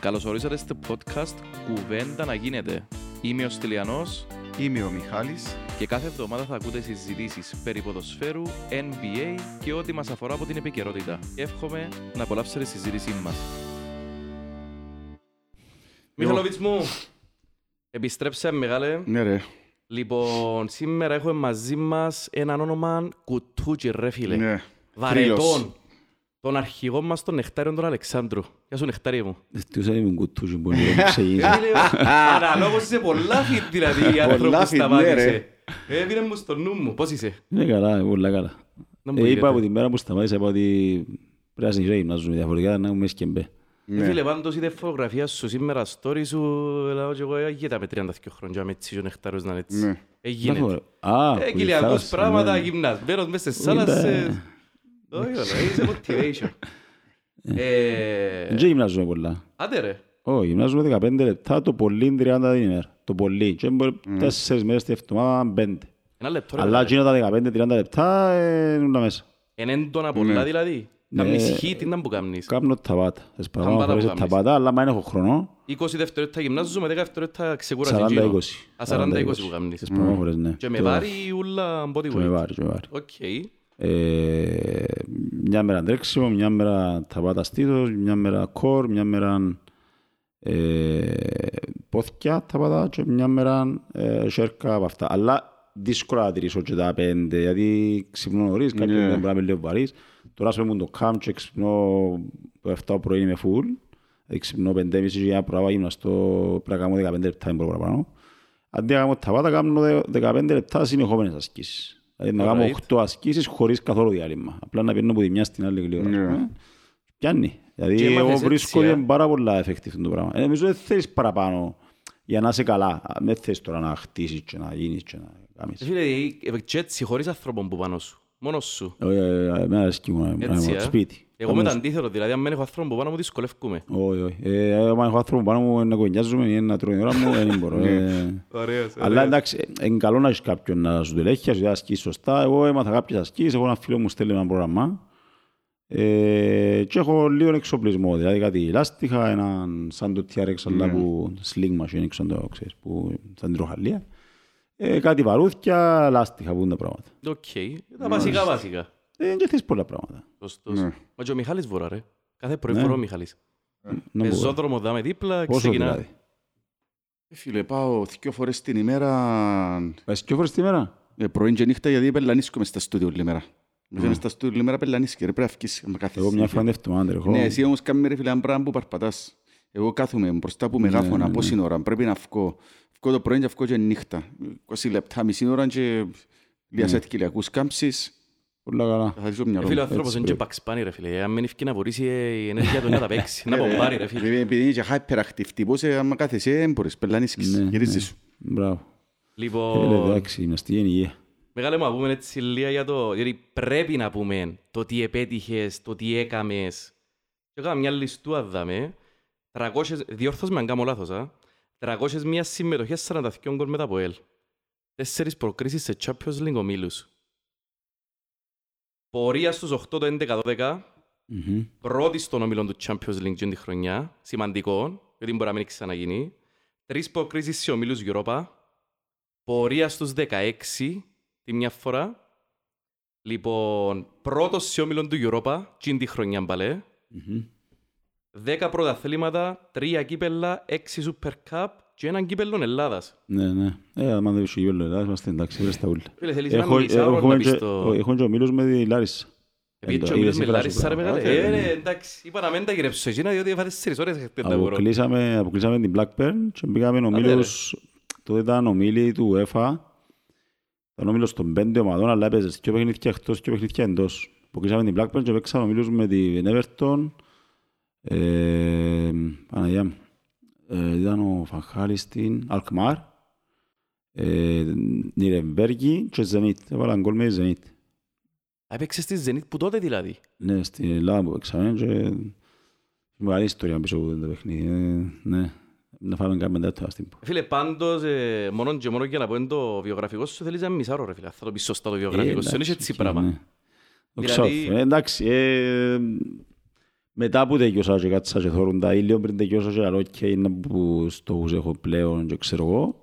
Καλώς ορίσατε στο podcast «Κουβέντα να γίνεται». Είμαι ο Στυλιανός Είμαι ο Μιχάλης. και κάθε εβδομάδα θα ακούτε συζητήσεις περί ποδοσφαίρου, NBA και ό,τι μας αφορά από την επικαιρότητα. Εύχομαι να απολαύσετε τη συζήτησή μας. Μιχαλοβιτς μου, επιστρέψαμε μεγάλε. Ναι ρε. Λοιπόν, σήμερα έχουμε μαζί μας έναν όνομα κουτούτσι ρε φίλε. Ναι. Βαρετών. Θρύλος. Τον αρχηγό μας, τον Νεκτάριον τον Αλεξάνδρου. Γεια σου Νεκτάρι μου. Τους δεν ήμουν κουτούζι που είναι ξεκίνησε. Αναλόγως είσαι πολλά φιτ δηλαδή η άνθρωπος Πολλά που fit, ναι, σταμάτησε. ρε. Έβγαινε μου στο νου μου. Πώς είσαι; Είναι καλά, είναι πολλά καλά. Να μου Ε, Είπα πείτε. από την μέρα που σταμάτησα, είπα ότι πρέπει να συνεχίσω να γυμνάζουμε διαφορετικά, να έχουμε σκεμπέ. Ε, Ναι. Φίλε, πάντως είδε φωτογραφία σου σήμερα, story σου, λέω και εγώ, έγινε με 32 χρόνια με έτσι ο Νεκτάριος να είναι έτσι. Ναι. Έγινε. Α, Ε, που η κυλιακούς θάλασσα, πράγματα, ναι. γυμνασμένος μέσα στη Ui, θάλασσα. ναι. Όχι, όλα, είσαι motivation. Ε, Δεν γυμνάζουμε πολλά. Άντε ρε. Όχι, γυμνάζουμε 15 λεπτά, το πολύ 30 την ημέρα. Το πολύ. Και μπορεί τέσσερις μέρες τη εβδομάδα, πέντε. Ένα λεπτό ρε. Αλλά φίλε. εκείνα τα 15-30 λεπτά ε, είναι όλα μέσα. Είναι έντονα πολλά δηλαδή. Κάμνεις Ναι. χ, τι να που κάμνεις; Κάνω ταπάτα. Θες Ταμπάτα παραπάνω που φορές κάνεις. ταπάτα, αλλά αν έχω χρόνο, 20 δευτερόλεπτα γυμνάζω, με 10 δευτερόλεπτα ξεκούραση. 40-20. εκείνο. Α, 40-20 που κάμνεις. Θες παραπάνω φορές, ναι. Και με Το- βάρη ούλα body Και με weight. βάρη, και με βάρη. Οκ. Ε, μια μέρα τρέξιμο, μια μέρα ταπάτα στήθος, μια μέρα κορ, μια μέρα ε, πόθηκια ταπάτα και μια μέρα ε, σέρκα από αυτά. Αλλά δύσκολα να τηρήσω και τα πέντε, γιατί ξυπνώ νωρίς, κάποιον Ναι. δεν μπορεί να είμαι λίγο βαρύς. Τώρα σου το κάμπ και ξυπνώ το 7 πρωί είμαι full, δηλαδή ξυπνώ πεντέμιση και για να προβά γυμναστώ πρέπει να κάνω 15 λεπτά, δεν μπορώ παραπάνω. Αντί να κάνω ταπάτα, κάνω δε- 15 λεπτά συνεχόμενες ασκήσεις. Δηλαδή να κάνω Alright. 8 ασκήσεις χωρίς καθόλου διάλειμμα. Απλά να πιένω από τη μια στην άλλη γλύωρα. ας Ναι. πούμε. Πιάνει. Και Δηλαδή εγώ έμαθες βρίσκω έτσι, ότι ε. είναι πάρα πολλά effective το πράγμα. Ε, Νομίζω δεν θέλεις παραπάνω για να είσαι καλά. Δεν θέλεις τώρα να χτίσεις και να γίνεις και να κάνεις. Ε, Φίλε, ε, και έτσι χωρίς άνθρωπον που πάνω σου. Μόνος σου. Όχι, ε, ε, εμένα αρέσκει μου να να Έτσι, είμαι ε. σπίτι. Εγώ με το αντίθετο, δηλαδή, αν δεν έχω άνθρωπον που πάνω μου δυσκολεύκομαι. Όχι, όχι. Ε, Αν έχω άνθρωπο πάνω μου να κονιάζουμε ή να τρώει η ώρα μου, δεν μπορώ. ε. Ωραίος, Αλλά εντάξει, ε, είναι καλό να έχεις κάποιον να σου το ελέγχει, να σου λέει ασκήσεις σωστά. Εγώ έμαθα κάποιες ασκήσεις, έχω ένα φίλο μου στέλνει ένα πρόγραμμα ε, και έχω λίγο εξοπλισμό, δηλαδή κάτι λάστιχα, έναν σαν το TRX, αλλά που sling machine, ξέρω αν το ξέρεις, που σαν την τροχαλία. Ε, κάτι παρούθια, λάστιχα που είναι τα πράγματα. Οκ. Τα βασικά βασικά. Ε, δεν θες πολλά πράγματα. Σωστός. Ναι. Μα και ο Μιχάλης βουρά, ρε. Κάθε πρωί Ναι. βουρά ο Μιχάλης. Να πω, Πεζόδρομο δάμε δίπλα, Πόσο ξεκινά. δηλαδή; Ε, Φίλε, πάω δύο φορές την ημέρα Πας και φορές τη μέρα. ε, πρωί και νύχτα γιατί πελανίσκω μες στα στούντιο όλη μέρα. Μες στα στούντιο όλη μέρα πελανίσκω, ρε, πρέπει να βγεις να κάθεσαι. Εγώ μια φορά την εβδομάδα τρέχω. Ναι, εσύ όμως κάμε ρε φίλε ένα πράγμα που παρπατάς. Εγώ κάθομαι μπροστά από μεγάφωνα, ναι, πόση ώρα, πρέπει να βγω. Βγω το πρωί και βγω και νύχτα. 20 λεπτά, μισή ώρα και λίγα σετ κυλιακούς κάμψεις. Πολλά καλά. Καθαρίζω το Ε, μυαλό Φίλε, ο μου. άνθρωπος είναι και παξπάνι, ρε φίλε. Αν μην ευκεί να βορήσει, ε, η ενέργεια του είναι να τα παίξει. Να Ε, πομπάρει, ρε φίλε. Επειδή επειδή είναι και hyperactive τύπος, ε, άμα κάθεσαι, δεν μπορείς, πελανίσκεις, Ναι, γυρίζεις σου. Μπράβο. Ε, Λοιπόν, Εντάξει, είμαστε υγεία. Μεγάλε μου, να πούμε έτσι λίγα για το... Γιατί πρέπει να πούμε το τι επέτυχες, το τι έκαμες. Και έκανα μια λιστούα δάμε. 300... Διόρθως με αν κάνω λάθος, α. 301 συμμετοχές 42 γκολ μετά από ελ. Τέσσερις προκρίσεις σε Champions League ομίλους. Πορείας στους 8 το 11-12. Μμμ. Πρώτη στον όμιλο του Champions League την χρονιά. Σημαντικό, γιατί μπορεί να μην ξαναγίνει. Τρεις προκρίσεις σε ομίλους Europa. Πορεία στους 16 τη μια φορά. Λοιπόν, πρώτος σε όμιλο του Europa, την τη χρονιά μπαλέ. Μμμ. 10 πρωταθλήματα, 3 κύπελα, 6 Super Cup και έναν κύπελλο Ελλάδας. Ναι, ναι. Ε, άμα δεν σου γύρω Ελλάδας, είμαστε εντάξει, βρες τα ούλα. Φίλε, θέλεις ένα Έχω, μισάωρο να έχουμε πεις και, το... έχω και ομίλους με τη Λάρισα. Επειδή και ο Είδες Μίλος με σήμερα Λάρισα, σου ρε πράγμα. μεγάλε. Ε, Ε, ναι. ναι, εντάξει, είπα να μην τα γυρέψω εκείνα, διότι έφατε τέσσερις ώρες, δεν τα μπορώ. Αποκλείσαμε, αποκλείσαμε την Blackburn και μπήκαμε ομίλους, τότε ήταν ομίλοι του UEFA, ήταν ομίλος των πέντε ομαδών, αλλά έπαιζες και παιχνίδια εκτός και παιχνίδια εντός. Αποκλείσαμε την Blackburn και παίξαμε ομίλους με την Everton, ε, Παναγιά μου, ε, ήταν ο Φανχάλη στην Αλκμάρ, ε, Νιρεμβέργη και Zenit, έβαλαν γκολ με τη Zenit. Έπαιξες στη Zenit που τότε δηλαδή. Ναι, στην Ελλάδα που παίξαμε και μεγάλη ιστορία πίσω από το παιχνίδι. Ε, ναι, να φάμε κάτι μετά το άστιμπο. Φίλε, πάντως, ε, μόνο και μόνο για να πω είναι το βιογραφικό σου θέλεις ένα μισάρο, ρε φίλε. Θα το πεις σωστά το βιογραφικό σου, είναι έτσι πράγμα. Ναι. Το Δηλαδή- ξέρω, ε, εντάξει, ε, Μετά που τελειώσα και κάτσα και θόρουν τα ή λίγο πριν τελειώσα και λέω και είναι που στόχους έχω πλέον και ξέρω εγώ.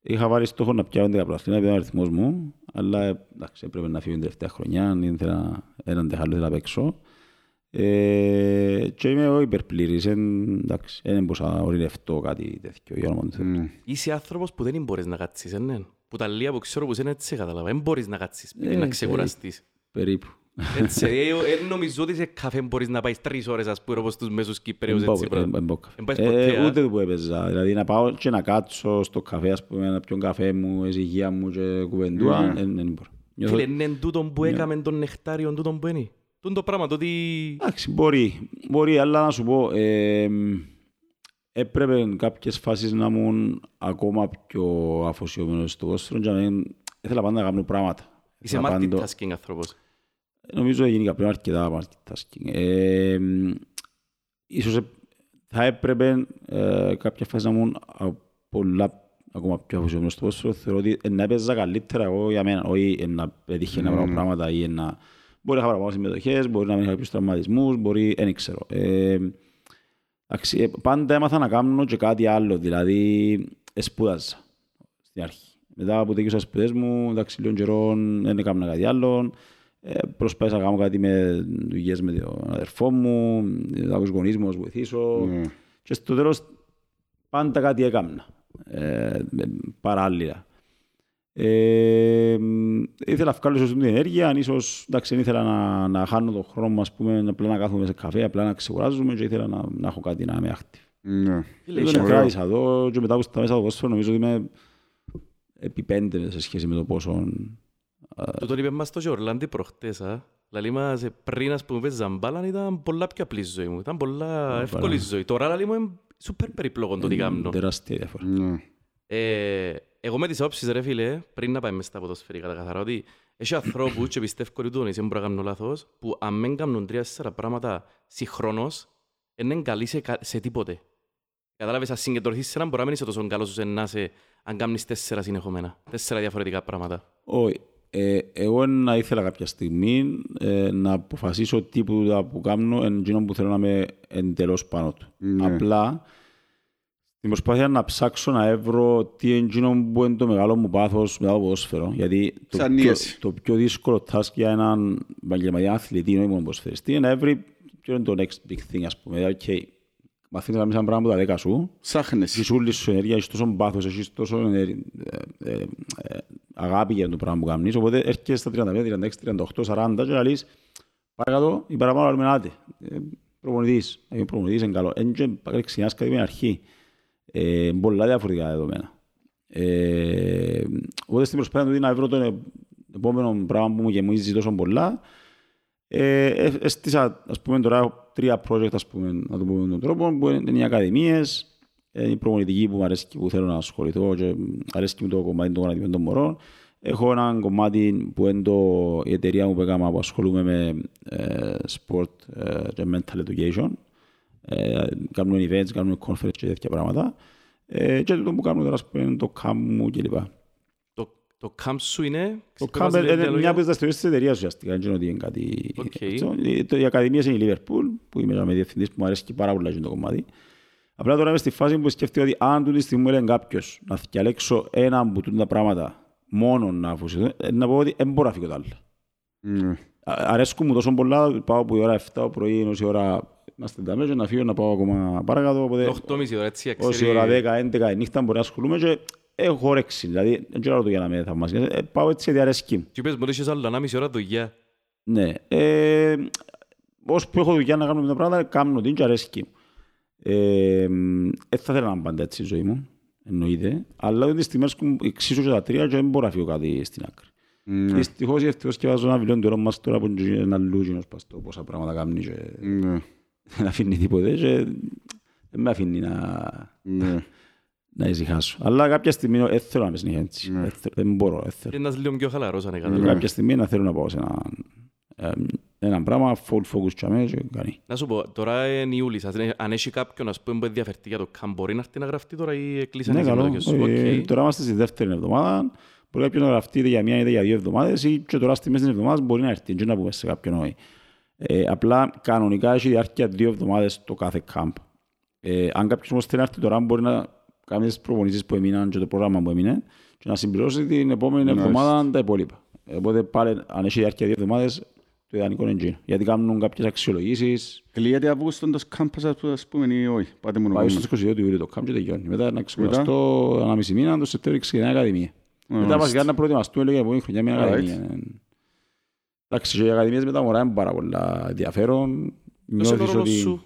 Είχα βάλει στόχο να πιάω τα πλαθήνα, επειδή ο αριθμός μου, αλλά εντάξει, έπρεπε να φύγω την τελευταία χρονιά, ήθελα έναν τεχάλο ήθελα να παίξω. Ε, και είμαι εγώ υπερπλήρης, εντάξει, δεν μπορούσα να ορεινευτώ κάτι τέτοιο για όνομα του Θεού. Ναι. Είσαι άνθρωπος που δεν μπορείς να κάτσεις, ε, ναι. Που τα λίγα που ξέρω που είναι έτσι κατάλαβα. Δεν μπορείς να κάτσεις, Ε, να ξεκουραστείς. Περίπου. Έτσι, δεν νομίζω ότι σε καφέ μπορείς να πάεις τρεις ώρες, ας πούμε, όπως τους μέσους Κυπρέους, έτσι, πράγμα. Δεν πάω καφέ. Εν πάεις Ε, ποτέ, α. Ούτε που έπαιζα. Δηλαδή να πάω και να κάτσω στο καφέ, ας πούμε, να πιω καφέ μου, ησυχία μου και κουβεντούα, Ναι. δεν δεν μπορώ. Νιώθω- Φίλε, είναι τούτον που έκαμε τον νεκτάριο, τούτον που είναι. Τούτον το πράγμα, το ότι... Εντάξει, μπορεί, μπορεί, αλλά να σου πω, ε, έπρεπε κάποιες φάσεις να ήμουν ακόμα πιο αφοσιωμένος στο ποδόσφαιρο και να μην- ήθελα πάντα να κάνω πράγματα. Είσαι Να πάντο- multitasking άνθρωπος. Νομίζω έγινε πριν αρκετά multitasking. Ε, μ, ίσως ε, θα έπρεπε ε, κάποια φάση να ήμουν α, πολλά ακόμα πιο αφοσιωμένος στο ποδόσφαιρο. Θεωρώ ότι ε, να έπαιζα καλύτερα εγώ για μένα, όχι ε, να πετύχει να κάνω πράγματα ή ε, να... Μπορεί να είχα παραπάνω συμμετοχές, μπορεί να μην είχα κάποιους τραυματισμούς, μπορεί... Δεν ξέρω. Ε, εντάξει, ε, πάντα έμαθα να κάνω και κάτι άλλο, δηλαδή σπούδαζα στην αρχή. Μετά που τελείωσα τις σπουδές μου, εντάξει, λίγο καιρό δεν έκανα κάτι άλλο. Ε, προσπάθησα να κάνω κάτι με δουλειές με τον αδερφό μου, με τους γονείς μου να τους βοηθήσω. Ναι. Και στο τέλος πάντα κάτι έκανα, ε, με- παράλληλα. Ε, μ, ήθελα να βγάλω ίσως την ενέργεια, αν ίσως εντάξει, δεν ήθελα να, να χάνω τον χρόνο μου, ας πούμε, απλά να κάθομαι σε καφέ, απλά να ξεκουράζομαι και ήθελα να, να έχω κάτι να είμαι active. Ναι. Φίλε, Δεν είσαι- με κράτησα εδώ και μετά που στα μέσα το ποδόσφαιρο νομίζω ότι είμαι επί πέντε σε σχέση με το πόσο... Τούτον είπε μας το και ο Ορλάντι προχτές, α. Λαλή μας ε, πριν, ας πούμε, παίζα μπάλα, ήταν πολλά πιο απλή ζωή μου. Ήταν πολλά εύκολη ζωή. Τώρα, λαλή μου, είναι σούπερ περίπλοκο το τι κάνω. Τεράστια διαφορά. Ναι. Ε, εγώ με τις όψεις, ρε φίλε, πριν να πάμε μες στα ποδοσφαιρικά τα καθαρά, ότι έχει ανθρώπους και πιστεύω ότι τον είσαι μπορεί να κάνω λάθος, που αν μην κάνουν τρία-τέσσερα πράγματα συγχρόνως, δεν είναι καλοί σε, κα- σε τίποτε. Κατάλαβες, αν συγκεντρωθείς σε έναν, μπορεί να μην είσαι τόσο καλός όσο να είσαι αν κάνεις τέσσερα συνεχόμενα. Τέσσερα διαφορετικά πράγματα. Όχι. Ε, εγώ να ήθελα κάποια στιγμή ε, να αποφασίσω τίποτα που κάνω εν εκείνο που θέλω να είμαι εντελώς πάνω του. Ναι. Απλά στην προσπάθεια να ψάξω να έβρω τι είναι εκείνο που είναι το μεγάλο μου πάθος μετά το ποδόσφαιρο. Γιατί το πιο, Ψανίεσαι. το πιο δύσκολο task για έναν επαγγελματία αθλητή, όχι μόνο ποδοσφαιριστή, είναι να έβρει ποιο είναι το next big thing, ας πούμε. Δηλαδή, okay, μαθαίνεις να κάνεις ένα πράγμα από τα δέκα σου, Ψάχνεσαι. Έχεις όλη σου ενέργεια, έχεις τόσο πάθος, έχεις τόσο ενέργεια, ε, ε, ε, αγάπη για το πράγμα που κάνεις. Οπότε έρχεσαι στα 35, 36, 38, 40 και λαλείς παρακάτω ή παραπάνω αλλά με άτε. Ε, Προπονητής, ε, προπονητής είναι καλό. Εν και ξεκινάς κάτι με την αρχή. Ε, πολλά διαφορετικά δεδομένα. Ε, οπότε στην προσπάθεια του να βρω το επόμενο πράγμα που μου γεμίζει τόσο πολλά, ε, ε, έστησα, ας πούμε, τώρα έχω τρία project, ας πούμε, να το πούμε με τον τρόπο, που είναι οι ακαδημίες, είναι η προπονητική που μου αρέσει και που θέλω να ασχοληθώ και αρέσει και μου το κομμάτι των γονατιών των μωρών. Έχω ένα κομμάτι που είναι το, η εταιρεία μου που έκανα που ασχολούμαι με ε, sport ε, και mental education. Ε, κάνουμε events, κάνουμε conference και τέτοια πράγματα. Ε, και το που κάνουμε τώρα, ας πούμε, είναι το camp μου κλπ. Το, το camp σου είναι... Το ξεπεράσει camp με λίγα είναι λόγια. μια από τις δραστηριότητες της εταιρείας ουσιαστικά, δεν ξέρω ότι είναι κάτι... Οκ. αυτό. Η- το- Η ακαδημία είναι η Liverpool, που είμαι με διευθυντής που μου αρέσει και πάρα πολύ αυτό το κομμάτι. Απλά τώρα είμαι στη φάση που σκέφτομαι ότι αν τούτη τη στιγμή μου έλεγε κάποιος να διαλέξω ένα από τούτα τα πράγματα μόνο να αφοσιωθώ, ε, να πω ότι δεν μπορώ να φύγω τα άλλα. Ναι. Α- Αρέσκουν μου τόσο πολλά, πάω από η ώρα 7 το πρωί ως η ώρα να στεντάμε και να φύγω να πάω ακόμα παρακάτω. Οπότε 8.30 ώρα, έτσι, ως η ξέρει- ώρα 10-11 η νύχτα μπορεί να ασχολούμαι και έχω όρεξη. Δηλαδή, δεν ξέρω το για να με θαυμάσει. Ε, Πάω έτσι γιατί αρέσκει μου. Και είπες μου ότι είχες άλλο 1,5 ώρα δουλειά. Ναι. Ε, ως που έχω δουλειά να κάνω με τα πράγματα, κάνω την και αρέσκει μου. Ε, δεν θα ήθελα να είναι πάντα έτσι η ζωή μου, εννοείται. Αλλά ότι στιγμές που εξίσου και τα τρία και δεν μπορώ να φύγω κάτι στην άκρη. Ναι. Δυστυχώς ή ευτυχώς και βάζω ένα βιβλίο τώρα μας τώρα που είναι ένα λούγινος πας το πόσα πράγματα κάνει και Ναι. δεν αφήνει τίποτε και δεν με αφήνει να, Ναι. Να ησυχάσω. Αλλά κάποια στιγμή δεν θέλω να είμαι συνέχεια έτσι. Ναι. Δεν θε- Δεν μπορώ, δεν θέλω. Είναι ένας λίγο πιο χαλαρός, αν Και έκανα. Κάποια στιγμή να θέλω να πάω σε ένα, ε, ένα πράγμα, full focus και αμέσως και κάνει. Να σου πω, τώρα είναι Ιούλης. ας- Αν έχει κάποιον ας πούμε, που ενδιαφερθεί για το camp, μπορεί να έρθει να γραφτεί τώρα ή κλείσαν Ναι, οι καλό. συμμετοχές σου. Ε, Οκ. Τώρα είμαστε στη δεύτερη εβδομάδα. Μπορεί κάποιος να γραφτεί είτε για μία είτε για δύο εβδομάδες ή και τώρα στη μέση της εβδομάδας μπορεί να έρθει και να πούμε σε κάποιον όχι. Ε, απλά κανονικά έχει διάρκεια δύο εβδομάδες το κάθε camp. Ε, αν κάποιος όμως θέλει να έρθει τώρα μπορεί να κάνεις τις προπονήσεις που έμειναν και το πρόγραμμα που έμεινε και να συμπληρώσεις την επόμενη Μάλιστα. εβδομάδα τα υπόλοιπα. Ε, Οπότε πάλι αν έχει διάρκεια δύο εβδομάδες το ιδανικό είναι εκείνο. Γιατί κάνουν κάποιες αξιολογήσεις. Κλείεται Αυγούστον το κάμπας ας πούμε ή όχι. Πάτε μου Πάει να στις 22 του Ιούλιου το camp και τελειώνει. Μετά να ξεκουραστώ ένα μισή μήνα, το Σεπτέμβριο ξεκινάει η Ακαδημία. Μετά βασικά να προετοιμαστούμε λίγο για επόμενη χρονιά με Alright. Ακαδημία. Εντάξει, και οι Ακαδημίες με τα μωρά είναι πάρα πολλά ενδιαφέρον. Ποιος είναι ο Νιώθεις ρόλος ότι σου.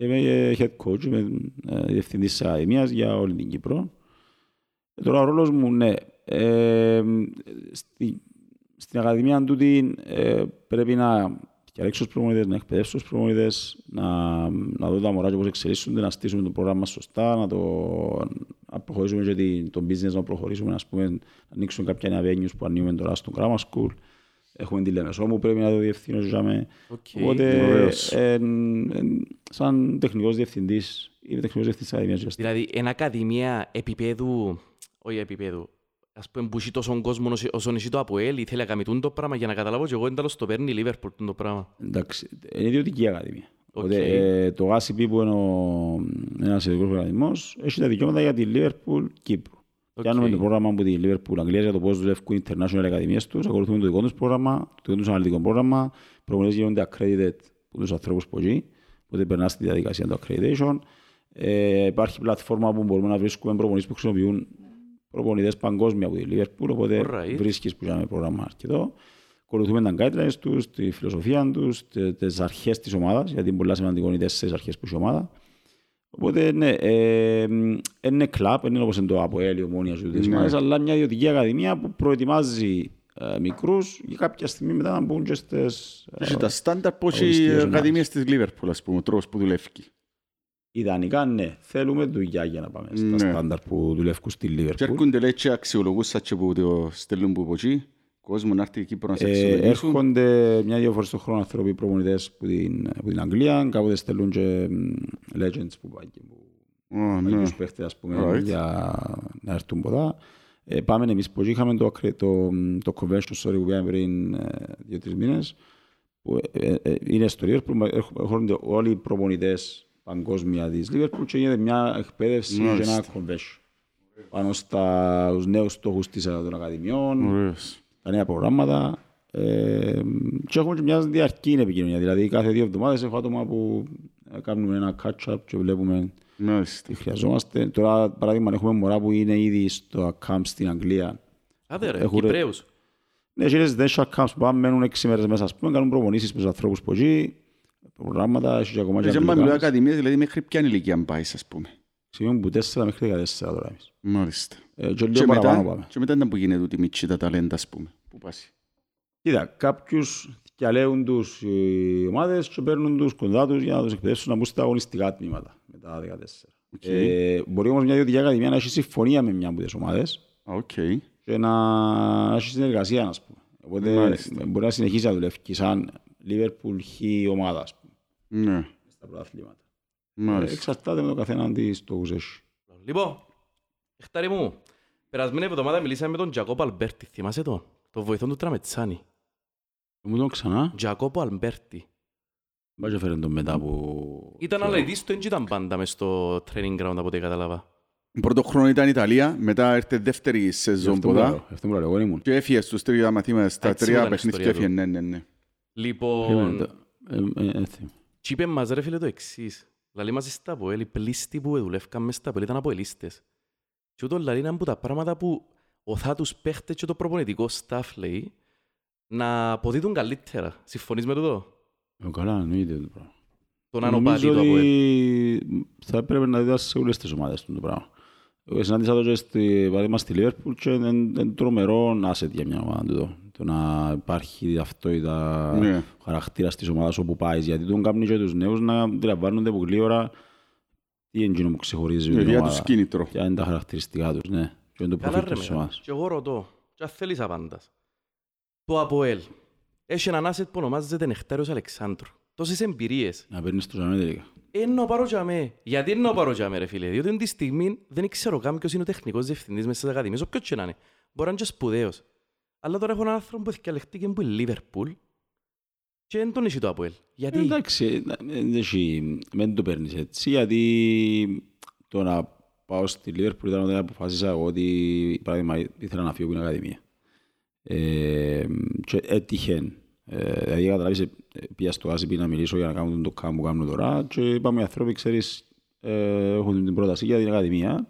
Είμαι ε, head coach, είμαι ε, διευθυντής της Ακαδημίας για όλη την Κύπρο. Ε, Τώρα ο ρόλος μου, ναι, ε, στη, στην Ακαδημία τούτη ε, πρέπει να διαλέξω τους προμονητές, να εκπαιδεύσω τους προμονητές, να, να δω τα μωρά και πώς εξελίσσονται, να στήσουμε το πρόγραμμα σωστά, να, το, να προχωρήσουμε και την- το business, να προχωρήσουμε, ας πούμε, να ανοίξουμε κάποια νέα venues που ανοίγουμε τώρα στον Grammar School. Έχουμε τη Λεμεσό που πρέπει να το διευθύνω και με. Οκ. Οπότε, ωραίος. εν- εν- σαν τεχνικός διευθυντής, είμαι τεχνικός διευθυντής της Ακαδημίας. Just. Δηλαδή, ένα ακαδημία επίπεδου, όχι επίπεδου, ας πούμε που έχει τόσο κόσμο όσο- όσον έχει το ΑΠΟΕΛ, ή θέλει να κάνει τούτο το πράγμα για να καταλάβω και εγώ εντάλλως το παίρνει η Λίβερπουλ το πράγμα. Εντάξει, είναι ιδιωτική ακαδημία. Οκ. Οπότε, ε, το ACP που είναι ο, ένας ειδικός οργανισμός έχει τα δικαιώματα για τη Liverpool Κύπρου. Οκ. Κάνουμε το πρόγραμμα από τη Liverpool Αγγλίας για το πώς δουλεύουν οι international ακαδημίες τους, ακολουθούμε το δικό τους πρόγραμμα, το δικό τους αναλυτικό πρόγραμμα, προπονήσεις γίνονται accredited από τους ανθρώπους που εκεί, οπότε περνά στη διαδικασία του accreditation. Ε, υπάρχει πλατφόρμα που μπορούμε να βρίσκουμε προπονήσεις που χρησιμοποιούν προπονητές παγκόσμια από τη Liverpool, οπότε Alright. βρίσκεις που είχαμε πρόγραμμα αρκετό. Ακολουθούμε τα guidelines τους, τη φιλοσοφία τους, τε- τις αρχές της ομάδας, γιατί είναι πολύ σημαντικό είναι οι τέσσερις αρχές που έχει η ομάδα. Οπότε ναι, ε, είναι κλαπ, είναι όπως είναι το ΑΠΟΕΛ, η Ομόνια και τις Ναι. ομάδες, αλλά μια ιδιωτική ακαδημία που προετοιμάζει ε, μικρούς για κάποια στιγμή μετά να μπουν και στις... ε, Έχει τα στάνταρ που έχει οι Αγωνιστικές ακαδημίες της Λίβερπουλ, ας πούμε, ο τρόπος που δουλεύει. Ιδανικά ναι, θέλουμε δουλειά για να πάμε στα Ναι. στάνταρ που δουλεύουν στη Και Λίβερπουλ. έρχονται λέει και αξιολογούς σαν και που το στέλνουν που από εκεί, κόσμο να έρθει εκεί να σε Ε, αξιολογήσουν. έρχονται μια-δύο φορές το χρόνο άνθρωποι προπονητές που την, που την Αγγλία, κάποτε στέλνουν και μ, legends που πάει και που Ω, ναι. παλιούς παίχτες ας πούμε Alright. για να έρθουν ποτά. Ε, πάμε εμείς που είχαμε το, ακρι- το, το convention sorry, που πήγαμε πριν ε, δύο-τρεις μήνες που ε, ε, είναι στο Liverpool, έρχ- έρχονται όλοι οι προπονητές παγκόσμια της Liverpool και γίνεται μια εκπαίδευση και Μάλιστα. ένα convention πάνω στα, στους νέους στόχους της, ε, των ακαδημιών, Ωραίος. Τα νέα προγράμματα. Ε, και έχουμε και μια διαρκή επικοινωνία. Δηλαδή, κάθε δύο εβδομάδες έχω άτομα που ε, κάνουμε ένα catch-up και βλέπουμε Μάλιστα. τι χρειαζόμαστε. Τώρα, παράδειγμα, έχουμε μωρά που είναι ήδη στο camp στην Αγγλία. Άντε ρε, Έχουν ρε- Κυπρέους. Ναι, έχει residential camps που πάνε, μένουν έξι μέρες μέσα, ας πούμε, κάνουν προπονήσεις με τους ανθρώπους που εκεί, προγράμματα, έχει και ακόμα και Και άμα μιλώ αγγλικά. ακαδημίες, δηλαδή μέχρι ποια ηλικία αν πάει, ας πούμε. Ξεκινούν που 4 μέχρι 14 τώρα εμείς. Μάλιστα. Ε, και Και λίγο παραπάνω μετά, πάμε. και μετά ήταν που γίνεται τούτη μιτσιά ταλέντα, ας πούμε. Πού πας. Κοίτα, κάποιους διαλέγουν τους οι ομάδες και παίρνουν τους κοντά τους για να τους εκπαιδεύσουν να μπουν στα αγωνιστικά τμήματα μετά τα 14. Οκ. Ε, μπορεί όμως μια ιδιωτική ακαδημία να έχει συμφωνία με μια από τις ομάδες Α, Οκ. και να έχει συνεργασία, ας πούμε. Οπότε Μάλιστα. μπορεί να συνεχίσει να δουλεύει σαν Liverpool χ ομάδα, ας πούμε, Ναι. στα πρωταθλήματα. Ε, Μάλιστα. εξαρτάται με το καθένα τι στόχους έχει. Λοιπόν, Νεκτάρη μου, περασμένη εβδομάδα μιλήσαμε με τον Τζακόπο Αλμπέρτη, θυμάσαι τον, τον βοηθόν του Τραμετσάνη. Μου τον ξανά, Τζακόπο Αλμπέρτη. μπάζει φέρε τον μετά που... Ήταν αθλητής του, δεν ήταν πάντα μες στο training ground από ό,τι κατάλαβα. Πρώτο χρόνο ήταν Ιταλία, μετά έρθε δεύτερη σεζόν Αυτό που ποδά. λέω, αυτό που λέω, εγώ ήμουν. Και έφυγε στους τρία μαθήματα, στα Έτσι τρία ήταν η παιχνίδια και ιστορία έφυγε, ναι, ναι, ναι. Λοιπόν, Ε, ε, ε, ε, τι είπε μας ρε φίλε το εξής. Λαλή μας στα Αποέλ, οι πλήστοι που δουλεύκαν μες στα Αποέλ ήταν Αποελίστες. Και ούτως λαλή είναι από τα πράγματα που οθά τους παίχτες και το προπονητικό staff λέει να αποδίδουν καλύτερα. Συμφωνείς με τούτο; ε, Καλά, εννοείται το πράγμα. Τον ανωπάτη Νομίζω του Αποέλ. ότι θα έπρεπε να δει σε όλες τις ομάδες του το πράγμα. Εγώ συνάντησα το και στη, παράδειγμα στη Liverpool και είναι είναι τρομερό asset για μια ομάδα τούτο. Το να υπάρχει ταυτότητα Ναι. χαρακτήρας της ομάδας όπου πάεις. Γιατί τον κάνει και τους νέους να αντιλαμβάνονται που γλύωρα τι είναι εκείνο που ξεχωρίζει Ναι, την Για ομάδα. τους κίνητρο. Ποια είναι τα χαρακτηριστικά τους, ναι. Ποιο είναι το Καλά προφίλ ρε της μεγάλα. ομάδας. Και εγώ ρωτώ, και αν θέλεις απάντας; Το Αποέλ έχει έναν asset που ονομάζεται Νεκτάριος Αλεξάνδρου. Τόσες εμπειρίες. Να παίρνεις τους αμέ τελικά. Εννοώ πάρω για με. Γιατί εννοώ πάρω για με ρε φίλε; Διότι τη στιγμή δεν ξέρω καν ποιος είναι ο τεχνικός διευθυντής μέσα στις ακαδημίες. Όποιος και να είναι. Μπορεί να είναι και σπουδαίος. Αλλά τώρα έχω έναν άνθρωπο που διαλεχτήκε που είναι Λίβερπουλ Και δεν τον έχει το Αποέλ. Γιατί... Εντάξει, δεν έχει- δεν το παίρνεις έτσι, γιατί το να πάω στη Λίβερπουλ ήταν όταν αποφάσισα εγώ ότι παράδειγμα ήθελα να φύγω από την Ακαδημία. Ε, και έτυχε, ε, δηλαδή καταλάβεις, ε, πήγα στο Άσιπι να μιλήσω για να κάνω το κάμπο που κάνω τώρα και είπαμε οι άνθρωποι, ξέρεις, ε, έχουν την πρόταση για την Ακαδημία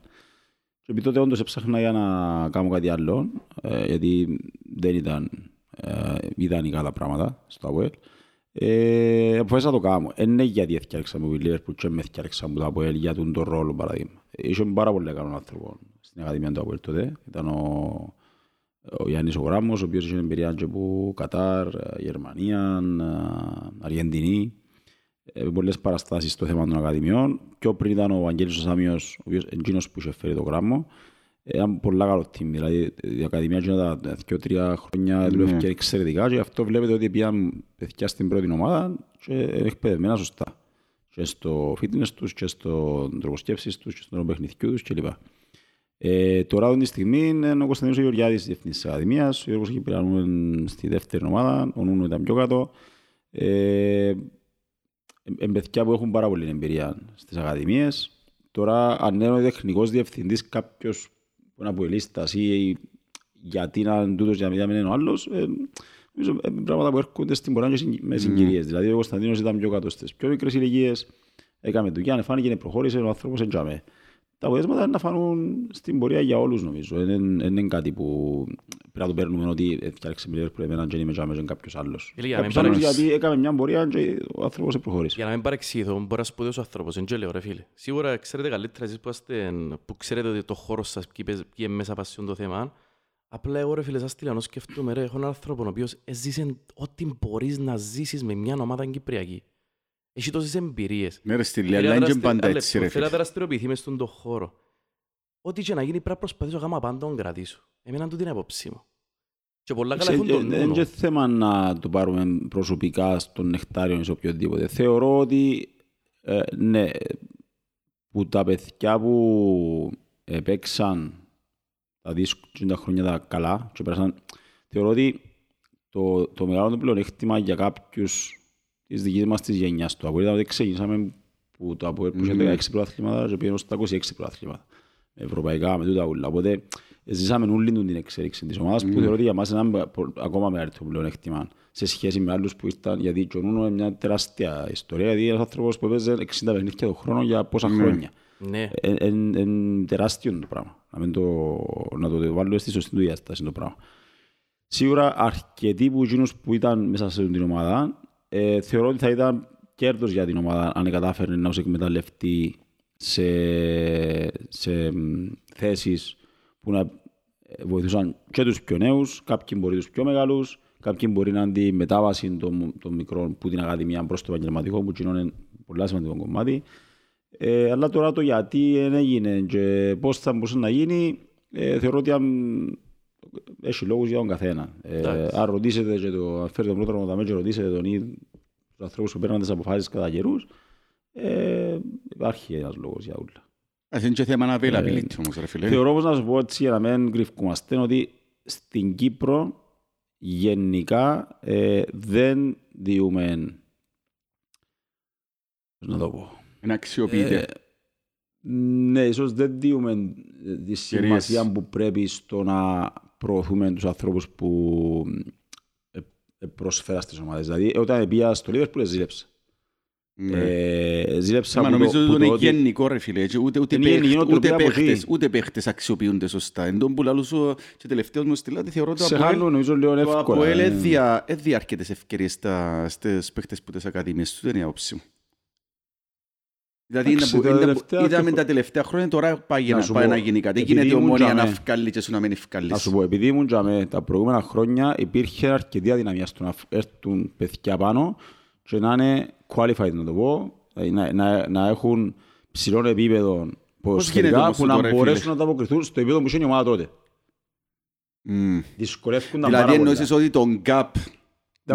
και επειδή τότε όντως έψαχνα για να κάνω κάτι άλλο, ε, γιατί δεν ήταν ε, ιδανικά τα πράγματα στο ΑΠΟΕΛ. Ε, αποφάσισα να το κάνω. Ε, ναι, γιατί έφτιαξα με τη Liverpool και με έφτιαξα με το ΑΠΟΕΛ για τον τον ρόλο, παραδείγμα. Είχε πάρα πολύ καλός άνθρωπος στην Ακαδημία του ΑΠΟΕΛ τότε. Ήταν ο, ο Γιάννης ο Γράμμος, ο οποίος είχε εμπειρία και από Κατάρ, ε, Γερμανία, ε, Αργεντινή. Ε, πολλές παραστάσεις στο θέμα των Ακαδημιών. Πιο πριν ήταν ο Αγγέλης ο Σάμιος, ο οποίος εκείνος που είχε φέρει το γράμμο. Ε, Ήταν πολλά καλό team, δηλαδή η Ακαδημία εκείνα τα δύο-τρία χρόνια δουλεύει εξαιρετικά και αυτό βλέπετε ότι πήγαν παιδιά στην πρώτη ομάδα και είναι εκπαιδευμένα σωστά. Και στο fitness τους και στον τρόπο σκέψης τους και στον τρόπο παιχνιδιού τους κλπ. Ε, τώρα αυτή τη στιγμή είναι ο Κωνσταντίνος ο Γεωργιάδης διευθυντής της Ακαδημίας, ο Γιώργος Κυπριανού στη δεύτερη ομάδα, ο Νούνο ήταν πιο κάτω. Ε, είναι παιδιά που έχουν πάρα πολύ εμπειρία στις ακαδημίες. Τώρα, αν είναι ο τεχνικός διευθυντής κάποιος που είναι από ελίστας ή γιατί να είναι τούτος για να μην είναι ο άλλος, ε, νομίζω ε, πράγματα που έρχονται στην πορεία και συγκ- με συγκυρίες. Δηλαδή, ο Κωνσταντίνος ήταν πιο κάτω στις πιο μικρές ηλικίες, έκαμε δουλειά, φάνηκε, προχώρησε, ο άνθρωπος εντιαμε. Τα αποτέλεσματα είναι να φανούν στην πορεία για όλους νομίζω. Δεν είναι, δεν είναι κάτι που πρέπει να το παίρνουμε ότι έφτιαξε με Liverpool εμένα και είμαι τζάμε και κάποιος άλλος. Φίλε, για να μην Κάποιος άλλος παρεξ- γιατί έκαμε μια πορεία και ο άνθρωπος προχώρησε. Για να μην παρεξηγηθώ, μπορεί να σπουδαίος άνθρωπος, δεν λέω ρε φίλε. Σίγουρα ξέρετε καλύτερα εσείς που, είστε, που ξέρετε ότι το χώρο σας ποιοι παίζ- ποιοι είναι μέσα πασιόν το θέμα. Απλά εγώ ρε φίλε σαν στυλιανός σκεφτούμε ρε, έχω έναν άνθρωπο ο οποίος έζησε ό,τι μπορείς να ζήσεις με μια ομάδα κυπριακή. Έχει τόσες εμπειρίες. Ναι ρε στη Θέλει Λία, να αλλά είναι και δραστηριο- πάντα ένα έτσι λεπτό, ρε Θέλει να φίλε. δραστηριοποιηθεί μες στον το χώρο. Ό,τι και να γίνει πρέπει να προσπαθήσω να κάνω πάντα να τον κρατήσω. Εμένα τούτη είναι η απόψη μου. Και πολλά καλά έχουν τον Δεν νούνο. είναι θέμα να το πάρουμε προσωπικά στον νεκτάριο ή σε οποιοδήποτε. Θεωρώ ότι ε, ναι, που τα παιδιά που παίξαν τα δύσκολα χρόνια τα καλά και πέρασαν, θεωρώ ότι το, το μεγάλο το πλεονέκτημα για κάποιους της δικής μας της γενιάς του Αποέλ ήταν ότι ξεκινήσαμε που το Αποέλ που είχε 16 πρωταθλήματα και πήγαμε στα 26 πρωταθλήματα. Με ευρωπαϊκά, με τούτα ούλα. Οπότε ζήσαμε όλη του την εξέλιξη της ομάδας που θεωρώ ότι για μας είναι ένα πο- ακόμα μεγαλύτερο πλεονέκτημα σε σχέση με άλλους που ήταν, γιατί και ο Νούνο είναι μια τεράστια ιστορία, γιατί είναι ένας άνθρωπος που έπαιζε 60 παιχνίδια το χρόνο για πόσα χρόνια. Ναι. Είναι τεράστιο το πράγμα. Να, μην το, να το βάλω στη σωστή του διάσταση το πράγμα. Σίγουρα αρκετοί που εκείνους που ήταν μέσα σε την ομάδα ε, θεωρώ ότι θα ήταν κέρδος για την ομάδα αν κατάφερε να τους εκμεταλλευτεί σε, σε μ, θέσεις που να ε, βοηθούσαν και τους πιο νέους, κάποιοι μπορεί τους πιο μεγάλους, κάποιοι μπορεί να είναι τη μετάβαση των, των μικρών που την Ακαδημία προς το επαγγελματικό, που εκείνο είναι πολλά σημαντικό κομμάτι. Ε, αλλά τώρα το γιατί δεν έγινε και πώς θα μπορούσε να γίνει, ε, θεωρώ ότι αν, έχει λόγους για τον καθένα. Ε, Εντάξει. αν ρωτήσετε και το, αν φέρετε τον πρώτο δαμέ και ρωτήσετε τον ή τους ανθρώπους που παίρνουν τις αποφάσεις κατά καιρούς, ε, υπάρχει ένας λόγος για όλα. Ας είναι και θέμα availability όμως ρε φίλε. Θεωρώ πως να σου πω έτσι για να μην κρυφκούμαστε ότι στην Κύπρο γενικά ε, δεν διούμε πώς να το πω Είναι αξιοποιείται. Ε, ναι, ίσως δεν διούμε τη σημασία που πρέπει στο να προωθούμε τους ανθρώπους που ε, ε, προσφέρα στις ομάδες. Δηλαδή, όταν πήγα στο Liverpool, ζήλεψα. Ναι. Ε, ζήλεψα Μα που το- νομίζω που ότι το είναι ότι- γενικό ρε φίλε, έτσι, ούτε, ούτε, Είναι γενική παίχτες, ούτε, νοοτροπία από παίχτες, εκεί. ούτε παίχτες αξιοποιούνται σωστά. Εν τω που λαλούσω και τελευταίος μου στυλάτη θεωρώ το σε Αποέλ- χάνουν νομίζω λίγο το εύκολα. Αποέλ ε. έδια- έδια αρκετές ευκαιρίες στα- στις παίχτες που τις ακαδημίες του, δεν είναι η άποψη μου. Δηλαδή Εντάξει, είναι που- τα είναι που- τελευταία είδαμε και- τα τελευταία χρόνια, τώρα πάει Να να, σου πάει πω, να γίνει κάτι. επειδή Γίνεται η ήμουν ομόνια να τζαμέ. φκάλει και σου να μην Να ευκάλεις. σου πω, επειδή ήμουν τζαμέ, τα προηγούμενα χρόνια υπήρχε αρκετή αδυναμία στο να έρθουν παιδιά πάνω και να είναι qualified να το πω, δηλαδή να, να, να έχουν ψηλό επίπεδο γίνεται ποδοσφαιρικά όμως που τούτο, να ρε, φίλες; μπορέσουν να ανταποκριθούν στο επίπεδο που είχε η ομάδα τότε. Μμ. Δυσκολεύκονταν Δηλαδή πάρα πολλά. εννοήσεις ότι το gap Ήταν πάρα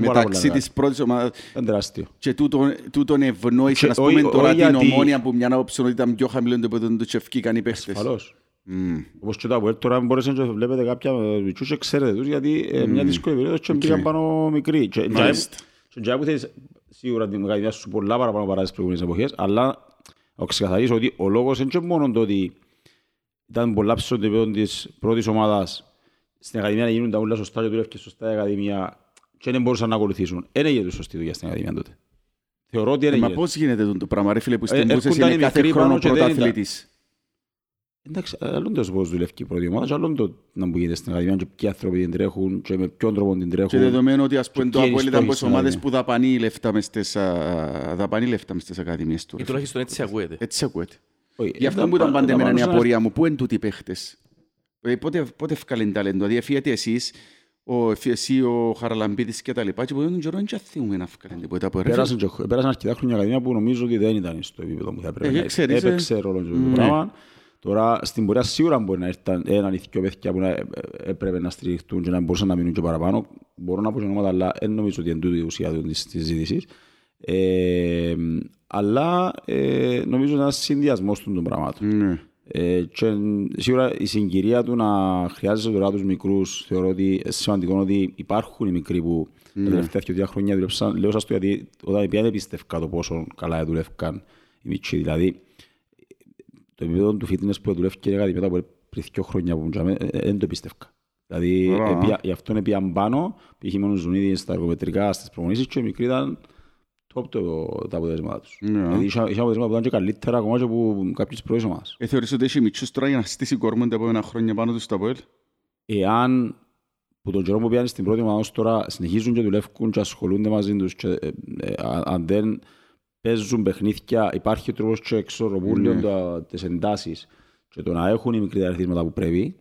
μεταξύ πολλά της πρώτης ομάδας Ήταν τεράστιο. και τούτον, τούτον ευνόησε, Και ας πούμε, όχι- τώρα όχι την γιατί- ομόνια που μια άποψη ότι ήταν πιο χαμηλό το επίπεδο του και ευκήκαν οι παίχτες. Ασφαλώς. Μμ. Όπως και τα Αποέλ τώρα μπορέσαν και βλέπετε κάποια μιτσιούς και ξέρετε τους γιατί ε, μια Μμμ. δύσκολη περίοδος και Οκ. πήγαν πάνω μικροί. Και- και- Μάλιστα. και Και για που θέλεις σίγουρα την ακαδημία σου πολλά παραπάνω παρά τις προηγούμενες εποχές, αλλά να ξεκαθαρίσω ότι ο λόγος είναι και μόνο το ότι ήταν πολλά ψηλό το επίπεδο της πρώτης ομάδας στην Ακαδημία να γίνουν τα όλα σωστά και δουλεύεις και σωστά η Ακαδημία και δεν μπορούσαν να ακολουθήσουν. Δεν έγινε σωστή δουλειά στην Ακαδημία τότε. Θεωρώ ότι δεν Ε, Μα έγινε. πώς γίνεται το πράγμα ρε φίλε που Ε, στην Μπούσες έρχονταν είναι οι κάθε μικροί χρόνο πάνω και δεν ήταν- πρωταθλητής. Εντάξει, άλλο το πώς δουλεύει η πρώτη ομάδα και άλλο το να μου γίνεται στην Ακαδημία και ποιοι άνθρωποι την τρέχουν και με ποιον τρόπο την Και τρέχουν. δεδομένου ότι ας πούμε Και το ποιοι Αποέλ ήταν από τις ιστορίες ομάδες είναι. που δαπανεί λεφτά μες στις, α, δαπανεί λεφτά μες στις ακαδημίες του. Ή ρε φίλε. τουλάχιστον έτσι ακούεται. Έτσι ακούεται. Όχι, Γι' αυτό ήταν που ήταν πα- πάντα εμένα η μπορούσαν να- απορία μου. Πού είναι τούτοι οι παίχτες; Ε, Πότε, πότε ευκάλεν ταλέντο; Δηλαδή εφίατε εσείς, ο, εσύ, ο Χαραλαμπίδης και τα λοιπά και που τον καιρό δεν θυμούμε να ευκάλεν τίποτα από ρε φίλε. Πέρασαν, και- πέρασαν αρκετά χρόνια Ακαδημία που νομίζω ότι δεν ήταν στο επίπεδο που θα Ε, έπρεπε. να ξέρεις, ε. Έπαιξε ρόλο και το Ναι. πράγμα. Τώρα στην πορεία σίγουρα μπορεί να ήρθαν έναν ή δυο παιδιά που να ε, ε, έπρεπε να στηριχτούν και να μπορούσαν να μείνουν και παραπάνω. Μπορώ να πω και ονόματα, αλλά δεν νομίζω ότι είναι τούτη η ουσία του της της συζήτησης. Ε, αλλά ε, νομίζω είναι ένας συνδυασμός των πραγμάτων. Ναι. Ε, και σίγουρα η συγκυρία του να χρειάζεσαι τώρα τους μικρούς θεωρώ ότι είναι σημαντικό ότι υπάρχουν οι μικροί που τα τελευταία και δύο χρόνια δουλεύσαν. Λέω σας το γιατί όταν πια δεν πίστευκα το πόσο καλά δουλεύκαν οι μικροί. Δηλαδή το επίπεδο του fitness που δουλεύει και η Ακαδημία από πριν δύο χρόνια που μου τζάμε, ε, ε, δεν το πίστευκα. Δηλαδή Ωραία. επία- γι' αυτό πήγαν πάνω, πήγε μόνο Ζουνίδης στα εργομετρικά, στις προμονήσεις και οι μικροί ήταν top το, τα αποτελέσματα τους. Ναι. Δηλαδή είχα είχα αποτελέσματα που ήταν και καλύτερα ακόμα και από κάποιες πρώτες ομάδες. Ε, θεωρείς ότι έχει μητσούς τώρα για να στήσει κορμό τα επόμενα χρόνια πάνω του στο Αποέλ; εάν που τον καιρό που πιάνει στην πρώτη ομάδα ως τώρα συνεχίζουν και δουλεύουν και ασχολούνται μαζί τους και, ε, ε, αν- αν δεν παίζουν παιχνίδια υπάρχει τρόπος και εξορροπούν Ναι. λίγο τα- τις εντάσεις και το να έχουν οι μικροί τα αριθμήματα που πρέπει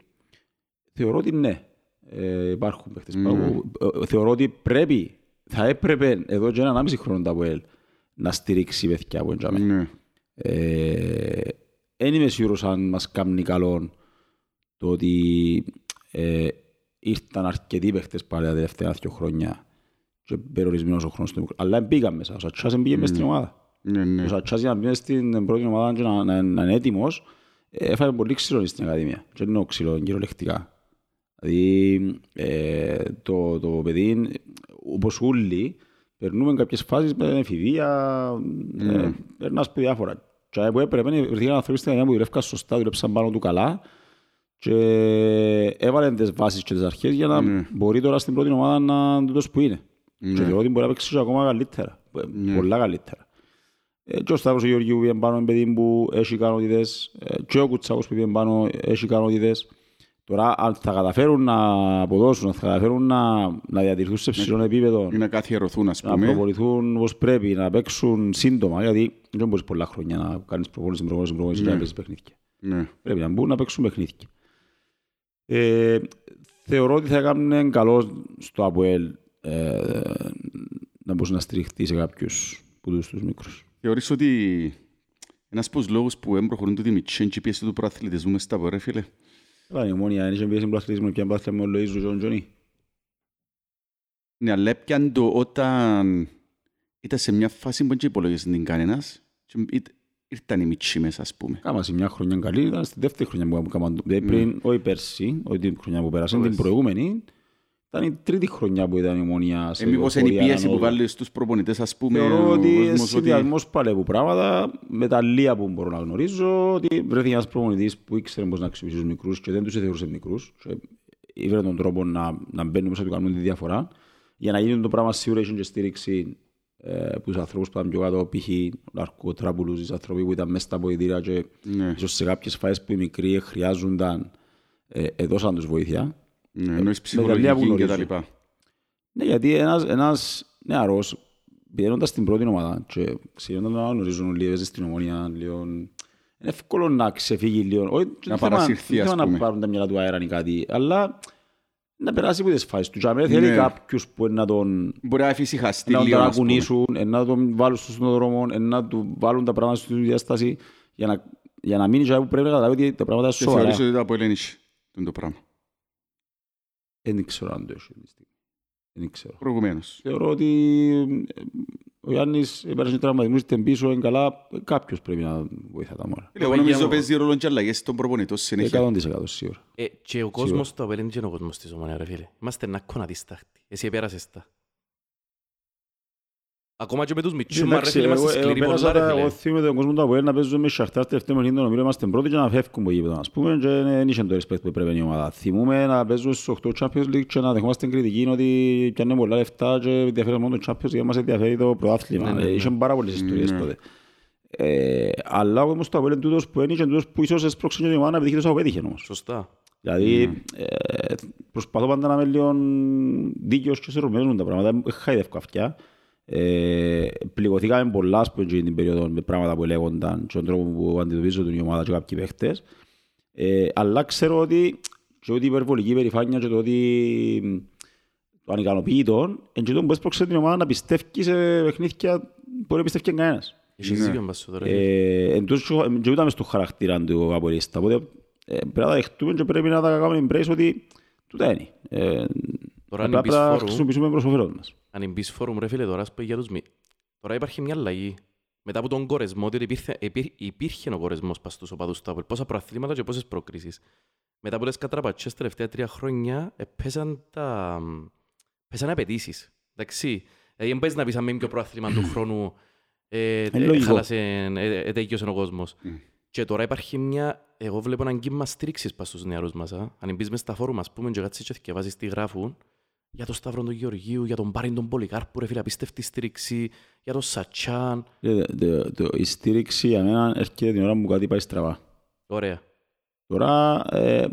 θεωρώ ότι ναι ε, υπάρχουν παίχτες Ναι. που- ε, θεωρώ ότι πρέπει θα έπρεπε εδώ και έναν άμιση χρόνο τα ΑΠΟΕΛ να στηρίξει παιδιά που εντιαμε. Ναι. Δεν είμαι σίγουρος αν μας κάνει καλό το ότι ε, ήρθαν αρκετοί παίχτες πάλι τα τελευταία δύο χρόνια και περιορισμένος ο χρόνος του. Αλλά πήγαν μέσα. Ο Σατσάς δεν πήγε μέσα στην ομάδα. Ναι, ναι. Ο Σατσάς για να μπει μες στην πρώτη ομάδα και να, να, να είναι έτοιμος ε, έφαγε πολύ ξύλο στην Ακαδημία. Και δεν είναι ξύλο κυριολεκτικά. Δηλαδή ε, το, το παιδί, όπως όλοι, περνούμε κάποιες φάσεις με εφηβεία, ε, περνάς από διάφορα. Και που έπρεπε, βρεθήκαν άνθρωποι στην Ακαδημία που δουλεύκαν σωστά, δουλεύσαν πάνω του καλά και έβαλαν τις βάσεις και τις αρχές για να μπορεί τώρα στην πρώτη ομάδα να είναι τούτος που είναι. Και θεωρώ ότι μπορεί να παίξει και ακόμα καλύτερα, ε, πολλά καλύτερα. Ε, Και ο Σταύρος ο Γεωργίου που πήγε πάνω είναι παιδί που έχει ικανότητες, ε, και ο Κουτσάκος που πήγε πάνω έχει ικανότητες. Τώρα αν θα καταφέρουν να αποδώσουν, αν θα καταφέρουν να, να διατηρηθούν σε ψηλό επίπεδο, Ή να καθιερωθούν, ας να πούμε. προπονηθούν όπως πρέπει, να παίξουν σύντομα, γιατί δεν μπορείς πολλά χρόνια να κάνεις προπόνηση, προπόνηση, προπόνηση και να παίζεις παιχνίδια. Ναι. Πρέπει να μπουν να παίξουν παιχνίδια. Ε, θεωρώ ότι θα έκαναν καλό στο ΑΠΟΕΛ ε, να μπορούσε να στηριχτείς σε κάποιους που τους, τους μικρούς. Θεωρείς ότι ένας από τους λόγους που δεν προχωρούν τούτοι μητσέν και η πίεση του προαθλητισμού μες στα πορεία, φίλε. Καλά, η ομόνια είναι και πίεση πλαθλητισμό και αν πάθλαμε ο Λοΐζου και ο Τζονί. Ναι, αλλά έπιαν το όταν ήταν σε μια φάση που δεν υπολογίζεις την κανένας και ήρ- ήρθαν οι μητσοί μέσα, ας πούμε. Κάμα σε μια χρονιά καλή, ήταν στη δεύτερη χρονιά που έκαναν. Δηλαδή πριν, όχι πέρσι, όχι την χρονιά που πέρασε, την Όχι. προηγούμενη, ήταν η τρίτη χρονιά που ήταν η ομόνια σε Ε, μήπως είναι η πορεία πίεση που ανόδου. βάλεις στους προπονητές, ας πούμε, Θεωρώ ο ότι κόσμος, συνδυασμός παλεύου πράγματα, με τα λία που μπορώ να γνωρίζω, ότι βρέθηκε ένας προπονητής που ήξερε πώς να αξιοποιήσει τους μικρούς και δεν τους θεωρούσε μικρούς. Και ήβρε τον τρόπο να, να μπαίνουν μέσα του κάνουν τη διαφορά. Για να γίνει το πράγμα σίγουρα έχει και στήριξη ε, από τους ανθρώπους που ήταν πιο κάτω, π.χ. ο Λαρκό Τράπουλους, οι άνθρωποι που ήταν μέσα στα ποητήρια και Ναι, ίσως σε κάποιες φάσεις που οι μικροί χρειάζονταν, ε, έδωσαν τους βοήθεια. Ναι, εννοείς με τα λία που ψυχολογική και τα γνωρίζω. λοιπά. Ναι, γιατί ένας, ένας νεαρός πηγαίνοντας στην πρώτη ομάδα και ξεκινώντας να γνωρίζουν όλοι, έπαιζε στην ομόνια λίγο... Είναι εύκολο να ξεφύγει λίγο. Όχι, δεν θέμα- παρασυρθεί, δεν ας θέμα να πούμε. πάρουν τα μυαλά του αέρα ή κάτι, αλλά να περάσει από τις φάσεις του. Και αμέ θέλει Ναι. κάποιους που να τον, Μπορεί να εφησυχαστεί να τον λίγο, ας πούμε. ακουνήσουν, να τον βάλουν στον δρόμο, να του βάλουν τα πράγματα στη διάσταση για να, για να μείνει και που πρέπει να καταλάβει ότι τα πράγματα είναι Και σοβαρά. θεωρείς ότι το Αποέλ είναι το πράγμα. Δεν ξέρω αν το έχει. αυτή τη στιγμή. Δεν ξέρω. Προηγουμένως. Θεωρώ ότι ε, ο Γιάννης πέρασε τραυματισμούς, ήταν πίσω, είναι καλά. Κάποιος πρέπει να βοηθά τα μόρα. Εγώ νομίζω παίζει ρόλο και αλλαγές στον προπονητό συνέχεια. 100% σίγουρα. Ε, και ο κόσμος του Απέλ είναι και ο κόσμος της ομονίας, ρε φίλε. Είμαστε ένα κονατίσταχτη. Εσύ επέρασες τα. Ακόμα και με τους μητσούς, μα ρε Εντάξει, φίλε, είμαστε εγώ- εγώ σκληροί πέρασα πολλά ρε τα- φίλε. Εγώ θυμούμαι τον κόσμο του Αποέλ να παίζουν με Σαχτάρ τελευταίο μερίδιο νομίζω είμαστε πρώτοι και να φεύγουν από γήπεδο ας πούμε και δεν είχε το respect που έπρεπε η ομάδα. Θυμούμαι να παίζουμε στους 8 Champions League και να δεχόμαστε κριτική ότι πιάνε πολλά λεφτά και ενδιαφέρει μόνο το Champions και μας ενδιαφέρει το πρωτάθλημα. Ναι, ναι, Ε, ναι. Είχε πάρα πολλές ιστορίες Ναι. τότε. Ε, Αλλά ο κόσμος του Αποέλ είναι τούτος που είναι και τούτος που ίσως έσπρωξε και την ομάδα να πετύχει τόσο που πέτυχε όμως. Σωστά. Δηλαδή, ε, προσπαθώ πάντα να είμαι λίγο δίκαιος και ισορροπημένος με τα πράγματα. Δεν χαϊδεύω αυτιά. Ε, πληγωθήκαμε πολλά ας πούμε, εκείνη την περίοδο με πράγματα που λέγονταν και τον τρόπο που αντιμετωπίζονται η ομάδα και κάποιοι παίχτες. Ε, αλλά ξέρω ότι και ότι η υπερβολική περηφάνεια και το ότι το ανικανοποιητό είναι και το που έσπρωξε την ομάδα να πιστεύει σε παιχνίδια που δεν πιστεύει κανένας. Έχεις Ναι. δίκιο μπας στο τώρα. Ε, εν τούτος και- και ούτε μες στο χαρακτήρα του απολύστα. Οπότε ε, πρέπει να τα δεχτούμε και πρέπει να τα κάνουμε embrace ότι τούτα είναι. Ε, Τώρα απλά αν πρέπει να μπεις φόρου, χρησιμοποιήσουμε προς όφελος μας. Αν μπεις φόρουμ ρε φίλε τώρα, ας πούμε για τους μη. Τώρα υπάρχει μια αλλαγή. Μετά από τον κορεσμό, διότι υπήρχε, υπήρ, υπήρχε ο κορεσμός πας στους οπαδούς του Apple. Πόσα προαθλήματα και πόσες προκρίσεις. Μετά από τις κατραπατσές τα τελευταία τρία χρόνια, ε, πέσαν τα... πέσαν απαιτήσεις. Εντάξει. Δηλαδή, δεν παίζει να πεις αν με πιο προαθλήμα του χρόνου ε, ε, λογικό. χάλασε, ε, ε, τέλειωσε ο κόσμος. Mm. Και τώρα υπάρχει μια, εγώ βλέπω έναν κύμα στήριξης πας στους νεαρούς μας. Α. Αν μπεις μες στα φόρουμ, ας πούμε, και κάτσεις και θυκευάζεις τι γράφουν, για τον Σταύρο τον Γεωργίου, για τον Πάριν τον Πολυκάρπου, ρε φίλε, απίστευτη στήριξη, για τον Σατσάν. Ε, το- το- Η στήριξη για μένα έρχεται την ώρα που κάτι πάει στραβά. Ωραία. Τώρα ε,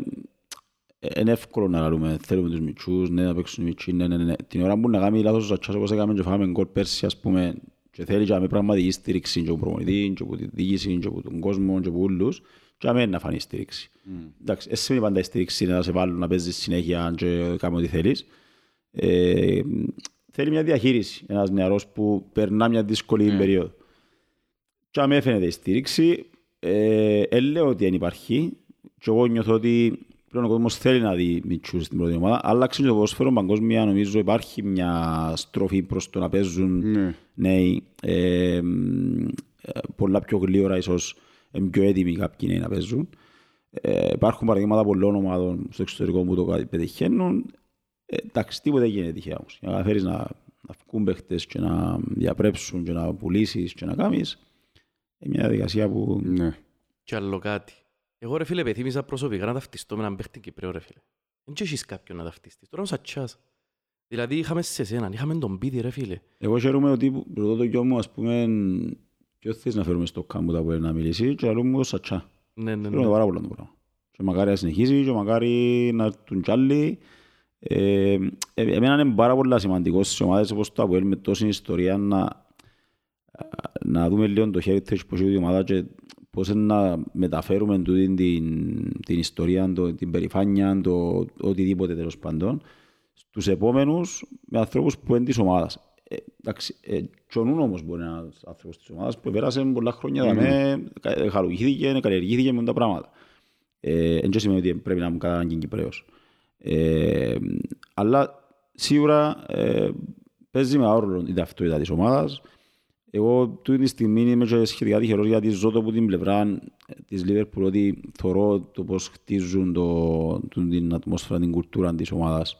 ε, είναι εύκολο να λαλούμε, θέλουμε τους μητσούς, ναι, να παίξουν οι μητσοί, ναι, ναι, ναι. Την ώρα που να κάνει λάθος ο Σατσάς όπως έκαμε και φάμε γκολ πέρσι, ας πούμε, και θέλει και να με πραγματική στήριξη και από προπονητής, και από τη διοίκηση, και από τον κόσμο, και από όλους, και να μην να φανεί στήριξη. Εντάξει, εσύ σημαίνει πάντα η στήριξη είναι να σε βάλουν να παίζεις συνέχεια και κάνει ό,τι θέλεις. Ε, θέλει μια διαχείριση, ένας νεαρός που περνά μια δύσκολη Ναι. περίοδο. Και αν έφαινεται η στήριξη, ε, ε, λέω ότι δεν υπάρχει. Και εγώ νιώθω ότι πλέον ο κόσμος θέλει να δει μητσούς στην πρώτη ομάδα. Άλλαξε και το ποδόσφαιρο παγκόσμια, νομίζω υπάρχει μια στροφή προς το να παίζουν Ναι. νέοι. Ε, μ, ε, πολλά πιο γλύωρα ίσως είναι πιο έτοιμοι κάποιοι νέοι να παίζουν. Ε, υπάρχουν παραδείγματα πολλών ομάδων στο εξωτερικό που το κάτι πετυχαίνουν. Ε, εντάξει, τίποτα δεν γίνεται τυχαία όμως. Για να καταφέρεις να, να βγουν παίχτες και να διαπρέψουν και να πουλήσεις και να κάνεις, είναι μια διαδικασία που... Ναι. Και άλλο κάτι. Εγώ ρε φίλε επιθύμιζα προσωπικά να ταυτιστώ με έναν παίχτη Κυπρέο ρε φίλε. Δεν και έχεις κάποιον να ταυτιστείς. Τώρα ο Σατσάς. Δηλαδή είχαμε σε σένα, είχαμε τον Πίδη ρε φίλε. Εγώ χαίρομαι ότι ρωτώ το γιο μου, ας πούμε, ποιο θες να φέρουμε στο κάμπο τα που να μιλήσει; Και άλλο μου το Σατσά. Ναι, ναι, Χαίρομαι ναι. πάρα πολύ το πράγμα. Και μακάρι να συνεχίσει και μακάρι να έρθουν κι άλλοι. Ε, ε, εμένα είναι πάρα πολύ σημαντικό στις ομάδες όπως το ΑΠΟΕΛ με τόση ιστορία να, να δούμε λίγο το heritage που έχει η ομάδα και πώς είναι να μεταφέρουμε τούτη την, την ιστορία, το, την περηφάνεια, το οτιδήποτε τέλος πάντων στους επόμενους με ανθρώπους που είναι της ομάδας. Ε, εντάξει, ε, και ο Νούνο όμως μπορεί να είναι ένας άνθρωπος της ομάδας που πέρασε πολλά χρόνια mm. δαμέ, κα- χαλουγήθηκε, καλλιεργήθηκε με τα πράγματα. Ε, δεν σημαίνει ότι πρέπει να μου κατά ανάγκη Κυπρέος. Ε, αλλά σίγουρα ε, παίζει με ρόλο η ταυτότητα της ομάδας. Εγώ τούτη τη στιγμή είμαι και σχετικά τυχερός γιατί ζω το από την πλευρά ε, της Λίβερπουλ ότι θωρώ το πώς χτίζουν το, το- την ατμόσφαιρα, την κουλτούρα της ομάδας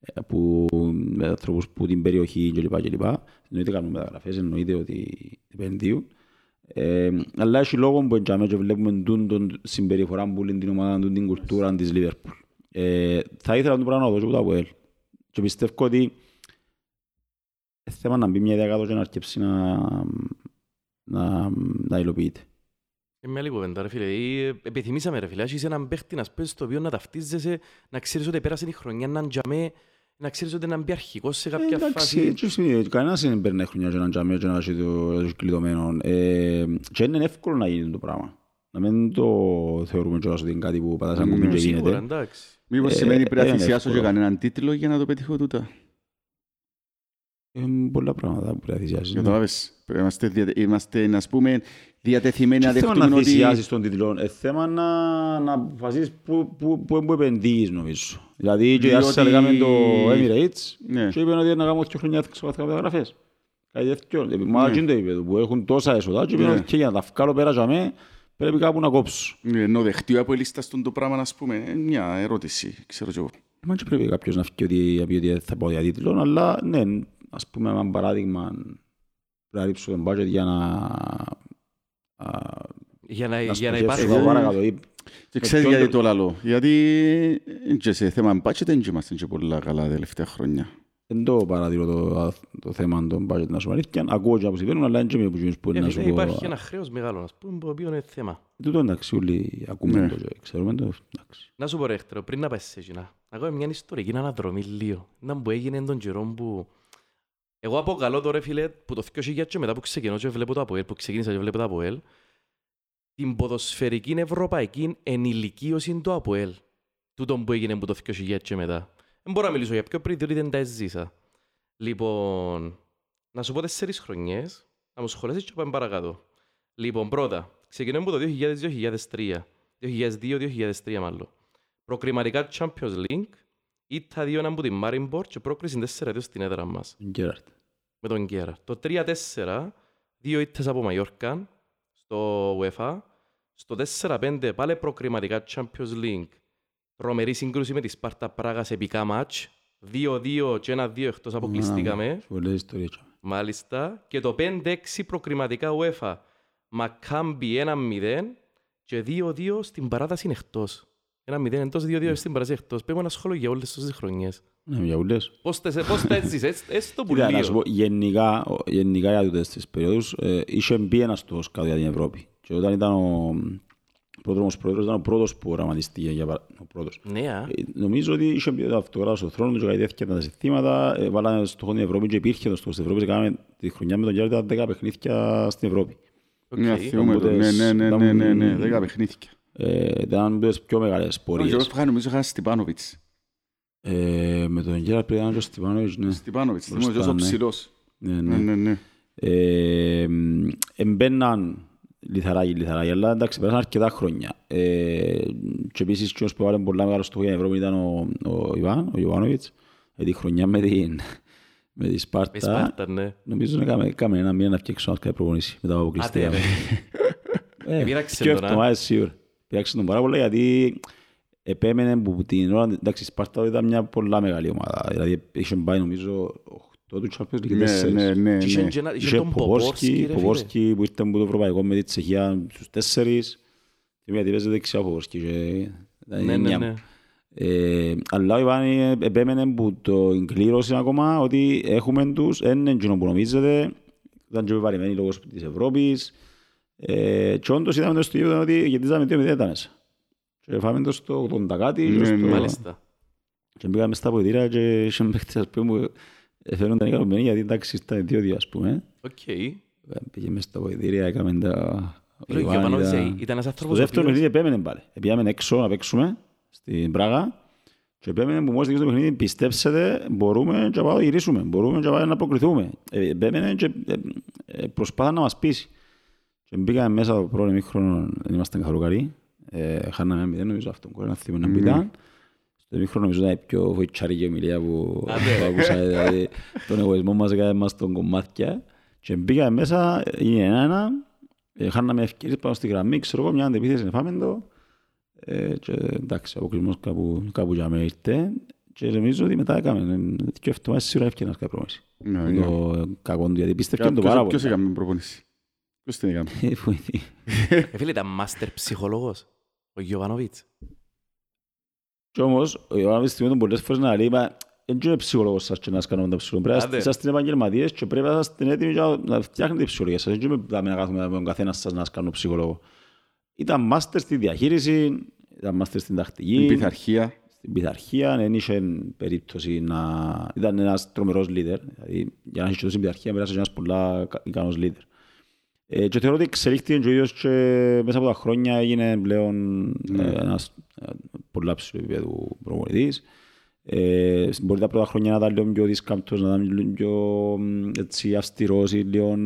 ε, που, με ανθρώπους που την περιοχή κλπ. κλπ. Εννοείται κάνουν μεταγραφές, εννοείται ότι επενδύουν. Ε, αλλά έχει λόγο που εντιαμε και βλέπουμε τούν τον συμπεριφορά που είναι την ομάδα, τούν την κουλτούρα της Λίβερπουλ. Ε, θα ήθελα να το πράγμα να δώσω από το ΑΠΟΕΛ. Και πιστεύω ότι είναι θέμα να μπει μια ιδέα κάτω και να αρκέψει να, να, να υλοποιείται. Ε, με άλλη κουβέντα ρε φίλε. Ή, ε, Επιθυμήσαμε ρε φίλε. Έχεις έναν παίχτη να παίζεις το οποίο να ταυτίζεσαι, να ξέρεις ότι πέρασε η χρονιά να τζαμέ, να ξέρεις ότι να μπει αρχικός σε κάποια Εντάξει, φάση. έτσι σημαίνει, κανένας δεν παίρνει χρονιά και να τζαμί και να έχει το το κλειδωμένο. Ε, και είναι εύκολο να γίνει το πράγμα. Να μην το θεωρούμε κιόλας ότι είναι κάτι που πατάς ένα Ναι, κουμπί και Σίγουρα, γίνεται. εντάξει. Μήπως Ε, σημαίνει πρέπει να είναι θυσιάσω και εύκολο. κανέναν τίτλο για να το πετύχω τούτα; Ε, πολλά πράγματα που πρέπει να θυσιάσεις. ναι. Καταλάβες. Πρέπει να Είμαστε, δια- είμαστε, να πούμε, διατεθειμένοι να Τι θέμα δεχτούμε να ότι... θυσιάσεις τον τίτλο; Ε, θέμα να, να αποφασίσεις που, που, που, που επενδύεις νομίζω. Δηλαδή και η Διότι- Arsenal έκαμε το Emirates Ναι. και είπαν ότι να κάνουμε δύο χρόνια ξεκαθαρά μεταγραφές. Κάτι τέτοιο. Ε, Μα Ναι. και είναι το επίπεδο που έχουν τόσα έσοδα και είπαν Ναι. ότι και για να τα βγάλω πέρα για μέ πρέπει κάπου να κόψω. Ναι, Ενώ δεχτεί από λίστα στον το πράγμα, ας πούμε, είναι μια ερώτηση, ξέρω και εγώ. Μα και πρέπει κάποιος να φύγει ότι, να πει ότι θα πάω για τίτλο, αλλά ναι, ας πούμε ένα παράδειγμα να ρίψω τον budget για να... α, Για να, να για να στοχεύσω υπάρχει... εγώ παρακάτω. Ή- Και Με ξέρεις ποιον γιατί το- το λαλό. Γιατί ε, και σε θέμα budget δεν είμαστε και πολλά καλά τα τελευταία χρόνια. Δεν το παρατηρώ το, το θέμα των budget να σου αλήθεια. Ακούω και από συμβαίνουν, αλλά δεν και με που γίνεις που είναι Ε, να σου φίλε, πω. Υπάρχει ένα χρέος μεγάλο, ας πούμε, το οποίο είναι θέμα. Τούτο εντάξει, όλοι ακούμε Ναι. το και ξέρουμε το. εντάξει. Να σου πω ρε Έκτορο, πριν να πας σε εκείνα, ακόμα μια ιστορική αναδρομή λίγο. Να που έγινε τον καιρό που... Εγώ αποκαλώ τώρα φίλε που το 2000 και μετά που ξεκινώ και βλέπω το ΑΠΟΕΛ, που ξεκίνησα και βλέπω το ΑΠΟΕΛ, την ποδοσφαιρική ευρωπαϊκή ενηλικίωση του ΑΠΟΕΛ. Τούτον που έγινε που το 2000 και μετά. Δεν μπορώ να μιλήσω για πιο πριν, διότι δεν τα έζησα. Λοιπόν, να σου πω τέσσερις χρονιές, να μου σχολιάσεις και πάμε παρακάτω. Λοιπόν, πρώτα, ξεκινάμε από το 2000-2003. 2002-2003 μάλλον. Προκριματικά Champions League, ήττα δύο από την Marimbor και πρόκριση 4 στην έδρα μας Γκέραρτ. με τον Γκέρα. Το 3-4, δύο ήττες από Μαϊόρκα στο UEFA. Στο 4-5 πάλι προκριματικά Champions League. Τρομερή σύγκρουση με τη Σπάρτα Πράγας σε επικά μάτς. 2-2 και 1-2 εκτός αποκλειστήκαμε. Πολλές ιστορίες. Μάλιστα. Και το 5-6 προκριματικά UEFA. Μακάμπι 1-0 και 2-2 στην παράταση είναι εκτός. 1-0 εντός, 2-2 στην παράταση εκτός. Πέμπω ένα σχόλιο για όλες τις χρονιές. Ναι, για ούλες. Πώς τα, πώς τα έζησες, έστω που Κοίτα, να σου λίγο. πω, γενικά, ο- γενικά για τούτες τις περίοδους, ε, είχε μπει ένας στο σκάου για την Ευρώπη. Και όταν ήταν ο πρόδρομος πρόεδρος, ήταν ο πρώτος που οραματιστήκε για παρα- ο πρώτος. Ναι, α. Ε, Νομίζω ότι είχε μπει το αυτογράφο στο θρόνο του και κάτι τέτοια τα συστήματα. Ε, βάλανε στο χώρο την Ευρώπη και υπήρχε το στόχο στην Ευρώπη. και Κάναμε τη χρονιά με τον Γιάννη ήταν 10 παιχνίδια στην Ευρώπη. Ναι, Οκ. θυμούμαι το. Οπότε Ναι, ναι, ναι, ναι, ναι, ναι, ήταν- δέκα παιχνίδια. Ε, ήταν από τις πιο μεγάλες Ο Γιώργος πορείες. που είχα νομίζω είχα Στυπάνοβιτς. Ε, με τον Γιάννη πριν ήταν και ο Στυπάνοβιτς, ναι. Στυπάνοβιτς, Μπροστά, θυμούμαι τόσο ναι. ψηλός. ναι, Ναι, ναι. ναι, ναι. Ε, εμπαίναν λιθαράκι, λιθαράκι, αλλά εντάξει, πέρασαν αρκετά χρόνια. Ε, και επίσης και ως που έβαλε πολλά μεγάλο στόχο για την Ευρώπη ήταν ο, ο Ιβάν, ο Ιωβάνοβιτς, ε, τη χρονιά με την, με τη Με Σπάρτα. Σπάρτα, ναι. Νομίζω έκαμε, έκαμε ένα μήνα να φτιάξω ένα προπονήσει μετά από Άτε, αποκλειστικά. ρε. Ε, Πήραξε και τον, α. εβδομάδες σίγουρα. Πήραξε τον πάρα πολλά γιατί επέμενε που την ώρα, εντάξει, η Σπάρτα ήταν μια πολλά μεγάλη ομάδα. Δηλαδή είχε πάει νομίζω 8 του Champions League, Ναι, τέσσερις. ναι, ναι, Και είχε ναι. και ένα- είχε Είχε τον Ποπόρσκι, Ποπόρσκι, ρε φίλε. Ποπόρσκι που ήρθε από το Ευρωπαϊκό με τη Τσεχία στους τέσσερις. Και μια τύπες δεξιά ο Ποπόρσκι και ήταν Ναι, ναι, εννιά. ναι. Ε, αλλά ο Ιβάνη επέμενε που το εγκλήρωσε ακόμα ότι έχουμε τους, δεν είναι εκείνο που νομίζετε, ήταν και επιβαρημένοι λόγω της Ευρώπης. Ε, και όντως είδαμε το στο ίδιο ότι γετίζαμε δύο μηδέν τα μέσα. Και φάμε το στο 80 κάτι και Ναι, στο... ναι. Μάλιστα. Και μπήκαμε στα ποητήρια και είχαν παίχτες ας πούμε που φέρονταν ικανοποιημένοι γιατί εντάξει ήταν δύο-δύο ας πούμε. Οκ. Ε, Πήγε μες στα ποητήρια, έκαμε τα... ο Λέω, Ιβάν Γιωβάνοβιτς, ήταν- ε, ήταν ένας στο άνθρωπος ο δεύτερο οποίος- παιχνίδι επέμενε πάλι. Πήγαμε έξω να παίξουμε στην Πράγα και επέμενε που μόλις τελείωσε το παιχνίδι πιστέψετε μπορούμε και να πάμε να γυρίσουμε, μπορούμε και να πάμε να προκριθούμε. Ε, Επέμενε και ε, ε, προσπάθα να μας πείσει. Και μπήκαμε μέσα το πρώτο ημίχρονο, δεν ήμασταν καθόλου καλοί. Ε, Χάναμε μηδέν, νομίζω αυτόν κόλλο, να θυμώ να Μμμ. Μπήκαν. Στο ημίχρονο νομίζω ήταν η πιο βοητσάρικη ομιλία που Άντε, που ρε. άκουσα, δηλαδή τον εγωισμό μας έκανε μας τον κομμάτια. Και μπήκαμε μέσα, είναι ένα-ένα, ε, χάναμε ευκαιρίες πάνω στη γραμμή, ξέρω εγώ, μια αντεπίθεση να φάμε το. Ε, και εντάξει, ο αποκλεισμός κάπου, κάπου για μένα ήρθε. Και νομίζω ότι μετά έκαμε, ε, και αυτό μας σίγουρα έφτιανε κάποια πρόμηση. Ναι, ναι. Το κακό του, γιατί πίστευε το Ποιος- πάρα Ποιος πολύ. έκαμε προπονήσεις; Ποιος την έκαμε; Ε, βοηθή. Ε, φίλε, ήταν μάστερ ψυχολόγος. Ο Γιωβάνοβιτς. Και όμως, ο Ιωάννης θυμόταν πολλές φορές να λέει, «Μα, δεν είμαι ψυχολόγος σας και να σας κάνω τα ψυχολογία. Πρέπει να Άντε. είσαστε επαγγελματίες και πρέπει να είστε έτοιμοι για να φτιάχνετε τη ψυχολογία σας. Δεν είμαι να κάθομαι με τον καθένας σας να σας κάνω ψυχολόγο. Ήταν μάστερ στη διαχείριση, ήταν μάστερ στην Την τακτική, πειθαρχία. στην πειθαρχία, δεν είχε περίπτωση να... Ήταν ένας τρομερός leader. Δηλαδή, για να έχεις τόσο πειθαρχία, πέρασε ένας πολλά κα- ικανός leader. Ε, και θεωρώ ότι εξελίχθηκε και ο ίδιος και μέσα από τα χρόνια έγινε πλέον Ναι. ε, ένας ε, πολλά ψηλού επίπεδου προπονητής. Ε, μπορεί τα πρώτα χρόνια να ήταν λίγο πιο δίσκαμπτος, να ήταν λίγο πιο μ, έτσι, αυστηρός ή λίγο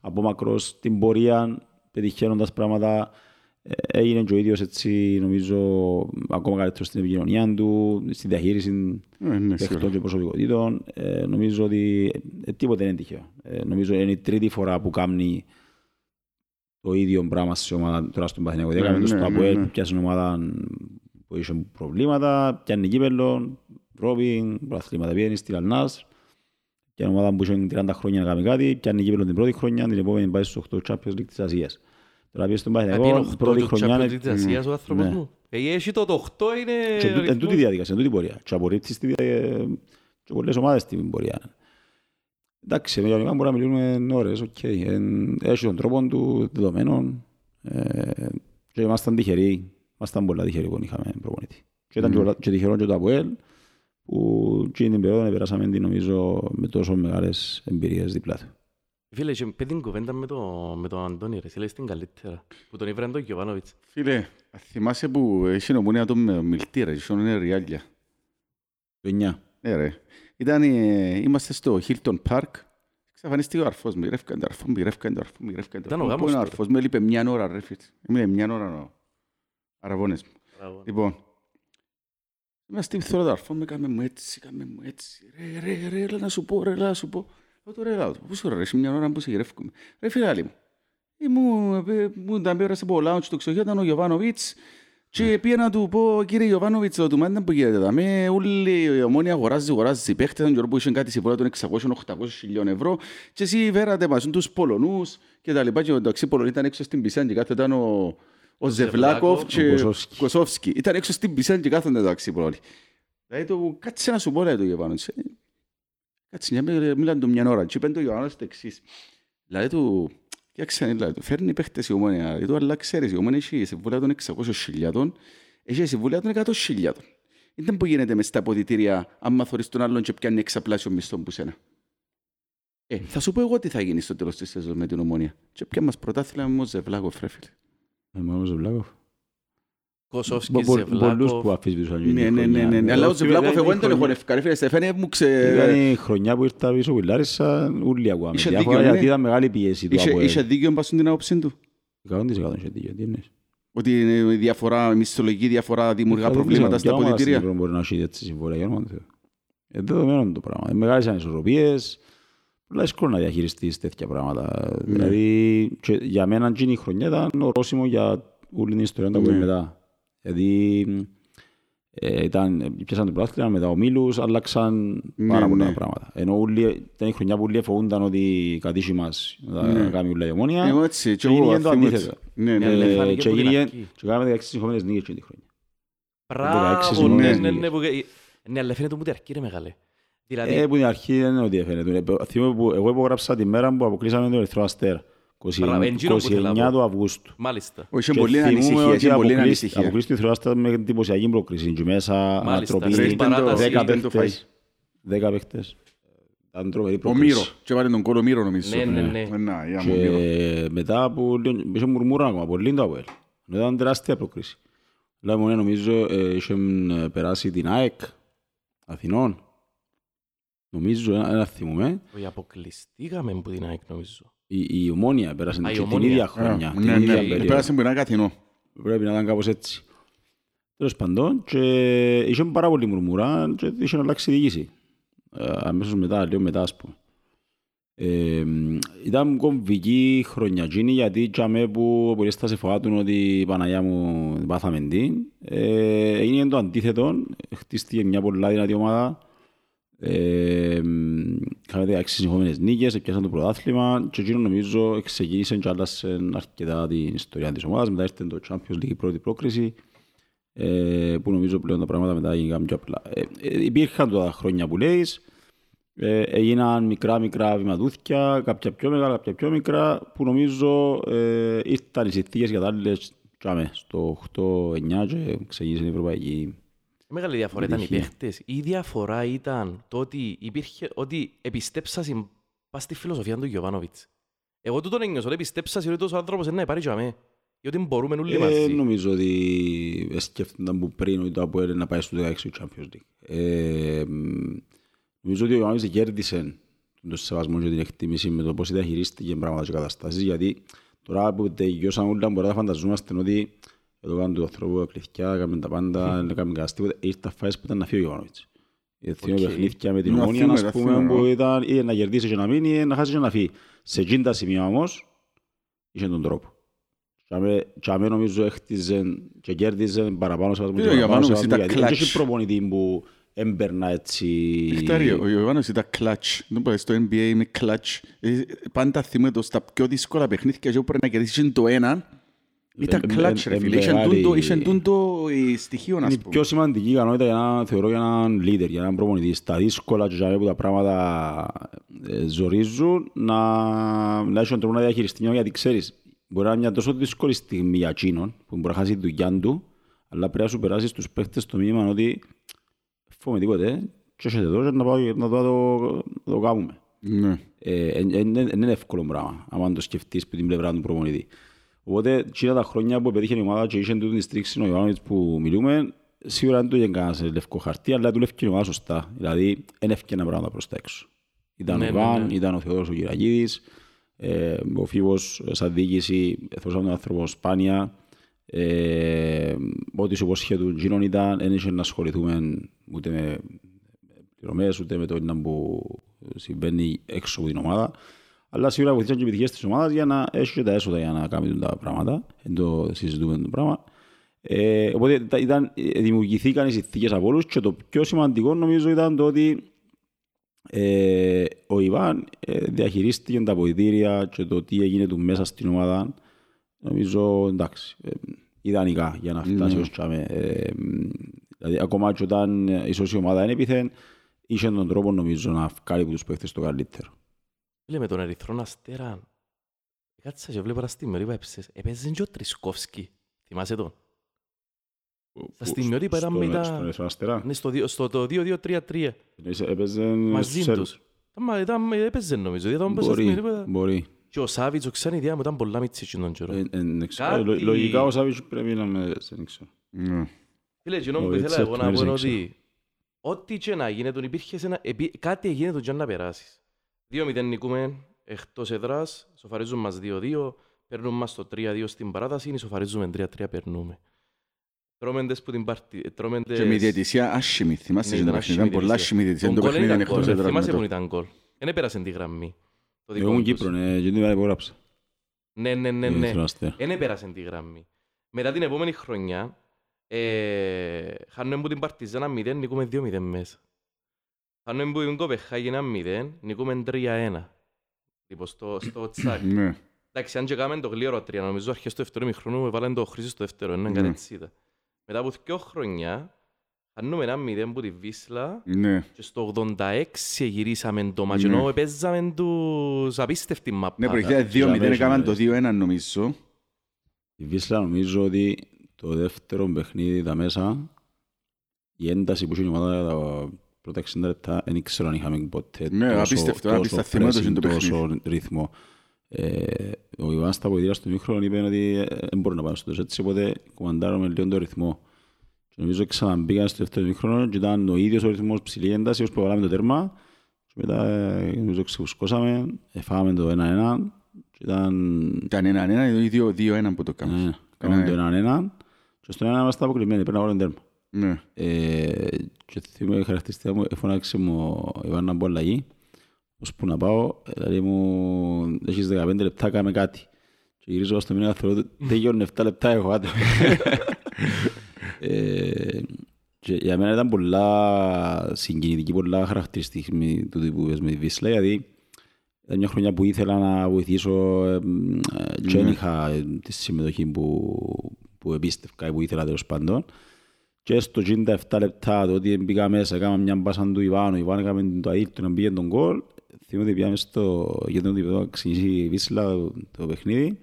απόμακρος στην πορεία, πετυχαίνοντας πράγματα. Ε, έγινε και ο ίδιος έτσι, νομίζω, ακόμα καλύτερος στην επικοινωνία του, στη διαχείριση Ε, ναι, σίγουρα. παιχτών και προσωπικότητων. Ε, νομίζω ότι ε, τίποτε δεν είναι τυχαίο. Ε, νομίζω είναι η τρίτη φορά που κάνει το ίδιο πράγμα σε ομάδα τώρα στον Παθηνιακό. Ναι, Έκαμε το ναι, στο ναι, ΑΠΟΕΛ ναι. που πιάσε ομάδα που είχε προβλήματα, πιάνει κύπελλο, Ευρώπη, πρωταθλήματα πιένει στη Λανάς, Και η ομάδα που είχε 30 χρόνια να κάνει κάτι, πιάνει κύπελλο την πρώτη χρονιά, την επόμενη πάει στους 8 Champions League της Ασίας. Τώρα πήγε στον Απίνω Παναθηναϊκό, 8 πρώτη του χρονιά... Champions είναι- League της Ασίας ο άνθρωπος Ναι. μου. Ε, Έχει το το 8 είναι... Και εν τούτη- εν τούτη αριθμός. διαδικασία, εν τούτη πορεία. Και απορρίπτεις τη διαδικασία και πολλές ομάδες την πορεία. Εντάξει, με γενικά μπορούμε να μιλούμε ώρες, οκ. Εν- Έχεις τον τρόπο του δεδομένων. ε, Και ήμασταν τυχεροί, ήμασταν πολλά τυχεροί που είχαμε προπονητή. Και ήταν και πολλά- και τυχερό και το ΑΠΟΕΛ, που εκείνη την περίοδο περάσαμε την νομίζω με τόσο μεγάλες εμπειρίες δίπλα του. Φίλε, και πέτει την κουβέντα με το- με τον Αντώνη ρε, εσύ λες την καλύτερα. Που τον ήβραν τον Γιωβάνοβιτς. Φίλε, θυμάσαι που είχε νομονία τον με μιλτή ρε, είχε είναι ριάλια. Το 9. Ναι ρε. Ήταν, ε, είμαστε στο Hilton Park. Ξαφανίστηκε ο αρφός μου, γυρεύκαν το αρφό μου, γυρεύκαν το αρφό μου, γυρεύκαν το Ήταν ο αρφό μου. γάμος Πού είναι ο του, ρε. αρφός μου, έλειπε μια ώρα ρε φίλε. Έμεινε μια ώρα ο αραβώνες μου. Μπράβο. Λοιπόν, είμαστε στη θώρα του αρφό μου, κάμε μου έτσι, κάμε μου έτσι. Ρε, ρε, ρε, έλα να σου πω, ρε, έλα να σου πω. Εγώ τώρα έλα, πού ρε, σε μια ώρα που σε γυρεύκουμε. Ρε φίλε άλλη μου. Ή μου, ε, μου τα πέρασε από lounge στο ξοχείο, ήταν ο Γιωβάνοβιτς και πήγα να του πω, κύριε Γιωβάνοβιτς, το του μάνταν που γίνεται εδώ. Με όλη η ομόνια αγοράζει, αγοράζει παίχτες, τον καιρό που είχαν κάτι συμβόλαια των 600-800 χιλιών ευρώ και εσύ φέρατε μαζί τους Πολωνούς και τα λοιπά και εντάξει, οι Πολωνοί ήταν έξω στην πισάν και κάθε ήταν ο, ο Ζεβλάκοφ ο και Κοσόφσκι. Κοσόφσκι. Ήταν έξω στην πισάν και κάθονται εντάξει οι Πολωνοί. Δηλαδή το, κάτσε να σου πω, λέει το Γιωβάνοβιτς. Ε, Κάτσε, μια- μίλαν του μια ώρα και είπαν το Γιωβάνοβιτς το εξής. Δηλαδή του, Κοίταξε, δηλαδή, του φέρνει παίχτες η ομόνια, δηλαδή, του, αλλά ξέρεις, η ομόνια έχει συμβούλια των 600.000, έχει συμβούλια των 100.000. Δεν που γίνεται μες στα αποδητήρια, άμα θωρείς τον άλλον και πιάνει εξαπλάσιο μισθό που σένα. Ε, θα σου πω εγώ τι θα γίνει στο τέλος της σεζόν με την ομόνια. Και πια μας πρωτάθλημα με ο Ζεβλάκοφ, ρε φίλε. Ε, μόνο ο Ζεβλάκοφ. Κοσόφσκι, Μπο- μπο- Πολλούς Ζεβλάκοφ. που αμφισβήτησαν Ναι, ναι, ναι, ναι, ναι. Αλλά ο Ζεβλάκοφ εγώ δεν τον έχω ευκά, ρε φίλε. Στεφάνη μου ξε... Ήταν η χρονιά που ήρθα πίσω που Λάρισα, ούλοι ακούγαμε. Είχε Διάφορα, δίκιο, ναι. γιατί ήταν μεγάλη πίεση του Είχε- ΑΠΟΕΛ. Είχε δίκιο μπας στην άποψη του. 100% είχε δίκιο, τι εννοείς. Ότι η διαφορά, η μισθολογική διαφορά δημιουργά Δεν προβλήματα στα ξέρω, ποια ομάδα στην αποδυτήρια. Ευρώπη Μπορεί να έχει έτσι συμβόλαια, για όνομα του Θεού. Ε, δεδομένο το πράγμα. Ε, Μεγάλες ανισορροπίες, πολλά δύσκολο να διαχειριστείς τέτοια πράγματα. Ναι. Δηλαδή, και για μένα εκείνη η χρονιά ήταν ορόσημο για όλη την ιστορία του Ναι. που μετά. Δηλαδή, ε, ήταν, πιάσαν το πρωτάθλημα μετά ο Μίλους, άλλαξαν Ναι, πάρα πολλά ναι. πράγματα. Ενώ όλοι, ήταν η χρονιά που όλοι φοβούνταν ότι κατήχει μας να Ναι. τα κάνει όλα η ομόνια. Εγώ έτσι, και Και εγώ έγινε το θυμούμαι αντίθετο. έτσι. Ναι, ναι, Ναι, ναι. ναι. Ε, φάνηκε Και από την έγινε- αρχή. και κάναμε 16 συγχωμένες νίκες εκείνη τη χρονιά. Μπράβο, 16 ναι, σημαίες ναι, ναι, νίκες. που- ναι, αλλά φαίνεται μου ότι αρκεί ρε μεγάλε. Δηλαδή, Ε, που την αρχή δεν είναι ότι φαίνεται. Ε, Θυμούμαι που εγώ υπογράψα τη μέρα που αποκλείσαμε τον Ερυθρό Αστέρα. 20 Μπράβο, εν εκείνο που ήθελα να 29 πω. του Αυγούστου. μάλιστα. Όχι, Και πολύ θυμούμαι ανησυχία, ότι είχε πολύ αποκλείσ- ανησυχία. αποκλείστηκε το Ερυθρό Αστέρα με εντυπωσιακή πρόκριση. Και μέσα Μάλιστα, ανατροπή, στην Ήταν το- παράταση. δέκα ήταν το παίχτες. Δέκα παίχτες. Ήταν τρομερή Ο πρόκριση. Μύρο. Και βάλε τον κόλλο Μύρο νομίζω. Ναι, ναι, ναι. Ε, Να, για μου Μύρο. Και μετά από λίγο, είχε μουρμούρα ακόμα, πολύ το ΑΠΟΕΛ. Ενώ Ήταν τεράστια πρόκριση. Αλλά μόνο νομίζω ε, είχε ε, περάσει την ΑΕΚ Αθηνών. Νομίζω, ένα ένα θυμούμαι. Όχι, αποκλειστήκαμε που την ΑΕΚ νομίζω. Η, η Ομόνια πέρασε Α, η και την Ομόνια. ίδια Α, χρονιά. Ναι, την ναι, ίδια ναι. περίοδο. Πέρασε που είναι καθινό. Πρέπει να ήταν κάπως έτσι. Τέλος πάντων, και είχε πάρα πολύ μουρμουρά και είχε να αλλάξει η διοίκηση. Ε, αμέσως μετά, λίγο μετά, ας πούμε. Ε, ήταν κομβική χρονιά εκείνη, γιατί τζαμέ που πολλές τα σε φοβάτουν ότι η Παναγιά μου πάθαμε τι. Ε, έγινε το αντίθετο, χτίστηκε μια πολλά δυνατή ομάδα. Ε, είχαμε 16 συνεχόμενες νίκες, πιάσαν το πρωτάθλημα και εκείνο νομίζω εξεγγύησε και άλλασε αρκετά την ιστορία της ομάδας. Μετά ήρθε το Champions League η πρώτη πρόκριση ε, που νομίζω πλέον τα πράγματα μετά έγιναν πιο απλά. Ε, ε, υπήρχαν τα χρόνια που λέεις, ε, έγιναν μικρά μικρά βηματούθια, κάποια πιο μεγάλα, κάποια πιο μικρά, που νομίζω ε, ήρθαν οι συνθήκες κατάλληλες τσάμε, στο 8-9 και ξεκίνησε η Ευρωπαϊκή. Η μεγάλη διαφορά ήταν οι Επιτυχία. παίχτες. Η διαφορά ήταν το ότι υπήρχε, ότι επιστέψασαν πας στη φιλοσοφία του Γιωβάνοβιτς. Εγώ τούτον ένιωσα, ότι επιστέψασαν ότι ο άνθρωπος είναι να πάρει για μέ. Γιατί μπορούμε όλοι Ε, μαζί. νομίζω ότι σκέφτονταν που πριν ότι το ΑΠΟΕΛ να πάει στο 16 του Champions League. Ε, μ, νομίζω ότι ο Ιωάννης κέρδισε τον σεβασμό και την εκτίμηση με το πώς διαχειρίστηκε πράγματα και καταστάσεις γιατί τώρα που τελειώσαν όλα μπορούμε να φανταζόμαστε ότι εδώ κάνουν του ανθρώπου κλειθιά, έκαμε τα πάντα, δεν έκαμε κανένα τίποτα. Ήρθαν φάσεις που ήταν να φύγει ο Ιωάννης. Γιατί Οκ. okay. παιχνίδια με την Να ομόνια, φύγουμε, ας να πούμε, φύγουμε. που ήταν ή να κερδίσει και να μείνει ή να χάσει και να φύγει. Σε εκείνα τα σημεία όμως, είχε τον τρόπο. Τσάμε- Τσάμε νομίζω έχτιζε και κέρδιζε παραπάνω σε Ε, βαθμό ο και παραπάνω σε Γιωβάνοβιτς βαθμό, ήταν γιατί δεν clutch. είχε προπονητή που έμπαιρνα έτσι... Εκτάρει, ο Ιωάννος ήταν clutch. Δεν πω, στο NBA είμαι clutch. Ε, Πάντα θυμούμαι στα πιο δύσκολα παιχνίδια και πρέπει να κερδίσεις το έναν. Ήταν Ε, ε, clutch ρε ε, φίλε. Είχαν μεγάλη- τούτο- Είχαν τούτο ε, στοιχείο να Είναι η πούμε. πιο σημαντική ικανότητα για να θεωρώ για έναν leader, για έναν προπονητή. Στα δύσκολα και για που τα πράγματα ε, ζορίζουν, να, να έχει τον τρόπο να διαχειριστεί νιώμα, γιατί ξέρεις, μπορεί να είναι μια τόσο δύσκολη στιγμή για εκείνον, που μπορεί να χάσει τη δουλειά του, αλλά πρέπει να σου περάσει στους παίχτες το μήνυμα ότι φοβάμαι τίποτε, και έχετε εδώ και να πάω να το, το, το κάνουμε. Ναι. Ε, εν- εν- εν είναι εύκολο πράγμα, άμα το σκεφτείς από την πλευρά του προπονητή. Οπότε, εκείνα τα χρόνια που πετύχε η ομάδα και είχε τούτη τη στήριξη ο Ιωάννης που μιλούμε, σίγουρα δεν το είχε κανένας σε λευκό χαρτί, αλλά δουλεύει και η ομάδα σωστά. Δηλαδή, δεν έφυγε πράγματα προς τα έξω. Ήταν Ναι, ο ναι, Ιβάν, ναι. ήταν ο Θεόδωρος ο Κυραγίδης, ε, ο Φίβος ε, σαν διοίκηση, θεωρούσαμε τον άνθρωπος σπάνια. Ε, ό,τι σου υποσχέτου γίνον ήταν, δεν είχε να ασχοληθούμε ούτε με πληρωμές, ούτε με το ένα που συμβαίνει έξω από την ομάδα. Αλλά σίγουρα βοηθήσαν και οι επιτυχίες της ομάδας για να έχεις και τα έσοδα για να κάνει τα πράγματα. Δεν το συζητούμε το πράγμα. Ε, οπότε τα- ήταν, ε, δημιουργηθήκαν οι συνθήκες από όλους και το πιο σημαντικό νομίζω ήταν το ότι ε, ο Ιβάν ε, διαχειρίστηκε τα βοηθήρια και το τι έγινε του μέσα στην ομάδα. Νομίζω εντάξει, ε, ιδανικά για να φτάσει ως τσάμε. Ε, δηλαδή ακόμα και όταν ε, ίσως η ομάδα είναι επιθέν, είχε τον τρόπο νομίζω να βγάλει από τους παίχτες το καλύτερο. Φίλε, με τον Ερυθρόν Αστέρα, κάτσα και βλέπω ένα στιγμιότυπα έψες, έπαιζε και ο Τρισκόφσκι. Θυμάσαι τον; Στα στιγμιότυπα ήταν Στον- με τα- Στον Ερυθρό Αστέρα. Ναι, στο, δύο- στο το 2-2-3-3, Εννοείς, Έπαιζε μαζί στους τους. Ήταν, μα- ήταν, έπαιζε νομίζω, ήταν όπως στα Μπορεί, στιγμιότυπα. μπορεί. Και ο Σάβιτς, ο Ξάνη μου ήταν πολλά μίτσι εκείνον τον καιρό. Ε, ε, δεν ξέρω. Κάτι- Λο- Λογικά ο Σάβιτς πρέπει να με... Δεν ξέρω. Ναι. Φίλε, εκείνο Ο που ήθελα Ρίτσαρτ εγώ να πω είναι Μέρζιν, ότι ό,τι και να γίνει, τον υπήρχε σε ένα, επί, κάτι έγινε τον και να περάσεις. 2-0 νικούμε εκτός εδράς, σοφαρίζουν μας 2-2, παίρνουν μας το 3-2 στην παράταση, ισοφαρίζουμε 3-3, περνούμε. Τρώμεντες που την πάρτι... Τρώμεντες... Και με διαιτησία άσχημη. Θυμάστε Ναι, και το ήταν παιχνίδι. Ήταν πολλά άσχημη διαιτησία. Τον Το γκολ παιχνίδι ήταν ήταν γκολ, εκτός έδρας θυμάσαι με που το- ήταν γκολ. Δεν έπερασε τη γραμμή. Το Εγώ ήμουν δικό τους. Κύπρο, ναι, και την ημέρα υπόγραψα. Ναι, ναι, ναι, ναι. Ερυθρό Αστέρα. Δεν έπερασε τη γραμμή. Μετά την επόμενη χρονιά, ε, χάνουμε που την Παρτιζάνα 0, νικούμε 2-0 μέσα. Χάνουμε που την Κοπεχάγη ένα 0, νικούμε 3-1. Λοιπόν, στο, στο τσάκ. Ναι. Εντάξει, αν και κάνουμε το γλύωρο 3, νομίζω αρχές του δεύτερου μηχρόνου έβαλαν το χρήσι στο δεύτερο, είναι Ναι. κάτι έτσι ήταν. Μετά από δύο χρόνια, χάνουμε ένα 0 που τη Βίσλα Ναι. και στο 86 γυρίσαμε το μάτσο, Ναι. ενώ παίζαμε τους απίστευτη μαπά. Ναι, προηγείται 2-0, Τζαβέ, έκαναν το τζαβέ. 2-1 νομίζω. Η Βίσλα νομίζω ότι το δεύτερο παιχνίδι τα μέσα, η ένταση που είχε η ομάδα τα πρώτα 60 λεπτά, δεν ήξερα αν είχαμε ποτέ Ναι, τόσο, απίστευτο, τόσο απίστευτο, θυμάμαι το pressing, και το τόσο ρυθμό. Ε, ο Ιβάν στα βοηθήρα στο μήχρονο είπε ότι ε, δεν μπορεί να πάμε στο τόσο έτσι, οπότε κομμαντάρουμε λίγο το ρυθμό. Και νομίζω ξαναμπήκαν στο δεύτερο μήχρονο και ήταν ο ίδιος ο ρυθμός ψηλή ένταση, ως που βάλαμε το τέρμα. Και μετά ε, νομίζω ξεφουσκώσαμε, εφάγαμε το 1-1 και ήταν Ήταν 1-1 ή 2-1 που το κάναμε. ναι, κάναμε το έναν έναν και στον έναν είμαστε αποκλειμμένοι, πρέπει να βάλουμε τέρμα. Ναι. Ε, και θυμάμαι χαρακτηριστικά μου, εφωνάξε μου ο Ιβάν να μπω αλλαγή, ώσπου να πάω, δηλαδή μου, έχεις 15 λεπτά, κάμε κάτι. Και γυρίζω στο μήνα, θεωρώ ότι τελειώνουν 7 λεπτά, έχω άντε. ε, και για μένα ήταν πολλά συγκινητική, πολλά χαρακτηριστική με το τι που είπες με τη Βίσλα, γιατί ήταν μια χρονιά που ήθελα να βοηθήσω ε, ε, και δεν είχα ε, τη συμμετοχή που, που επίστευκα ή που ήθελα τέλος πάντων. Και στο 67 λεπτά το ότι μπήκα μέσα, έκανα μια μπάσα του Ιβάνου, ο Ιβάν έκαμε το αίτητο να πήγε τον κόλ. Θυμώ ότι πήγαμε στο γέντρο του να ξεκινήσει η Βίσλα το, το παιχνίδι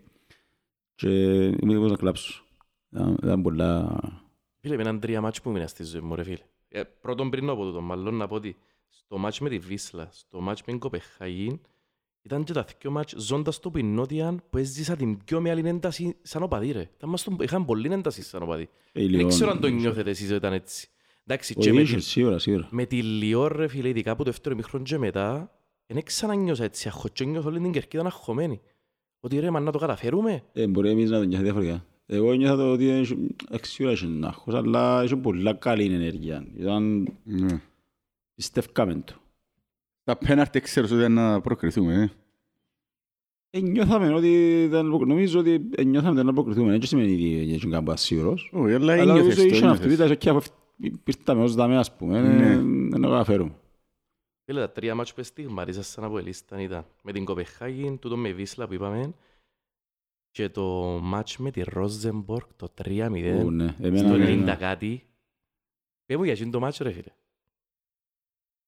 και ήμουν έτοιμος να κλάψω. Ήταν, ήταν πολλά... Φίλε, με έναν τρία μάτς που έμεινα στη ζωή μου, ρε φίλε. Ε, πρώτον πριν από τούτο, μάλλον να πω ότι στο μάτς με τη Βίσλα, στο μάτς με την Κοπεχάγη, ήταν και τα δυο μάτς ζώντας το που η Νότια που έζησα την πιο μεγάλη ένταση σαν οπαδί, ρε. Ήταν μας τον- Είχαν πολλή ένταση σαν οπαδί. Ε, Δεν λίγο- ξέρω αν το νιώθετε εσείς ότι ήταν έτσι. Εντάξει, Ο και με, είχε, τη- σίγουρα, σίγουρα. με τη Λιόρ, ρε φίλε, ειδικά από το δεύτερο μήχρον και μετά, δεν ξανανιώσα έτσι αχώ και νιώθω όλη την κερκίδα αγχωμένη. Ότι ρε, μα να το καταφέρουμε. Ε, μπορεί εμείς να το νιώθει διαφορετικά. Εγώ νιώθα το ότι έχει- εντάξει, σίγουρα είχε νάχος, αλλά είχε πολλά καλή ενέργεια. Ήταν, Ναι. πιστεύκαμε το. Τα πέναρτη ξέρω ότι ήταν να προκριθούμε. ε. Ε, νιώθαμε ότι ήταν, νομίζω ότι ε, νιώθαμε ότι ήταν να αποκριθούμε. Δεν σημαίνει ότι είχε κάπου ασίγουρος. Όχι, αλλά Αλλά ένιωθες νομίζω το, είχε ένιωθες. αυτοβίδα και πήρταμε ως δαμέ, ας πούμε, Ναι. ε, δεν το καταφέρουμε. Φίλε, τα τρία μάτς που στιγμαρίζασαν από ελίσταν ήταν με την Κοπεχάγη, τούτο με Βίσλα που είπαμε και το μάτς με τη Ρόζεμπορκ, το 3-0, Ου, ναι. Εμένα, στο ναι, 90 ναι. κάτι. Πες μου για εκείνο το μάτς ρε φίλε;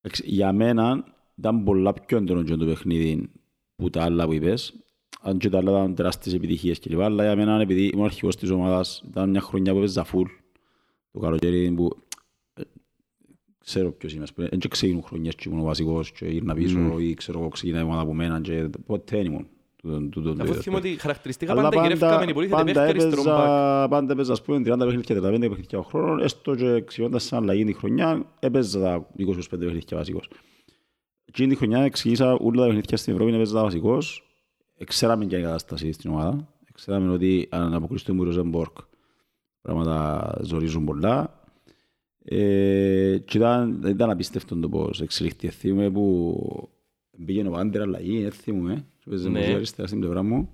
Εντάξει, Για μένα ήταν πολλά πιο έντονο και το παιχνίδι που τα άλλα που είπες. Αν και τα άλλα ήταν τεράστιες επιτυχίες κλπ. Αλλά για μένα επειδή ήμουν αρχηγός της ομάδας ήταν μια χρονιά που έπαιζα φουλ. Το καλοκαίρι που ε, ξέρω ποιος είμαι. ας πούμε. Δεν ξεκινούν χρονιές και ήμουν ο βασικός και γύρνα πίσω ή ξέρω εγώ ξεκινάει η ομάδα από μένα και ποτέ δεν ήμουν. Τούτον- τούτον το Αφού είδος. θυμώ ότι χαρακτηριστικά Αλλά πάντα γυρεύκαμε την υπολήθεια πάντα παίχτη αριστερόν μπακ. έπαιζα, πάντα έπαιζα, ας πούμε, 30 παιχνίδια, 35 παιχνίδια ο χρόνος, έστω και ξεκινώντας σαν αλλαγή τη χρονιά, έπαιζα τα 20-25 παιχνίδια βασικός. Εκείνη τη χρονιά ξεκίνησα όλα τα παιχνίδια στην Ευρώπη, έπαιζα τα βασικός. Ξέραμε και η κατάσταση στην ομάδα. Ξέραμε ότι αν αποκλειστούμε η Ροζεμπόρκ, πράγματα ζορίζουν πολλά. Ε, και ήταν, ήταν απίστευτο το πώς εξελιχθεί. Θυμούμαι που πήγαινε ο Πάντερ αλλαγή, δεν θυμούμαι. Και παίζε Ναι. ναι. αριστερά στην πλευρά μου.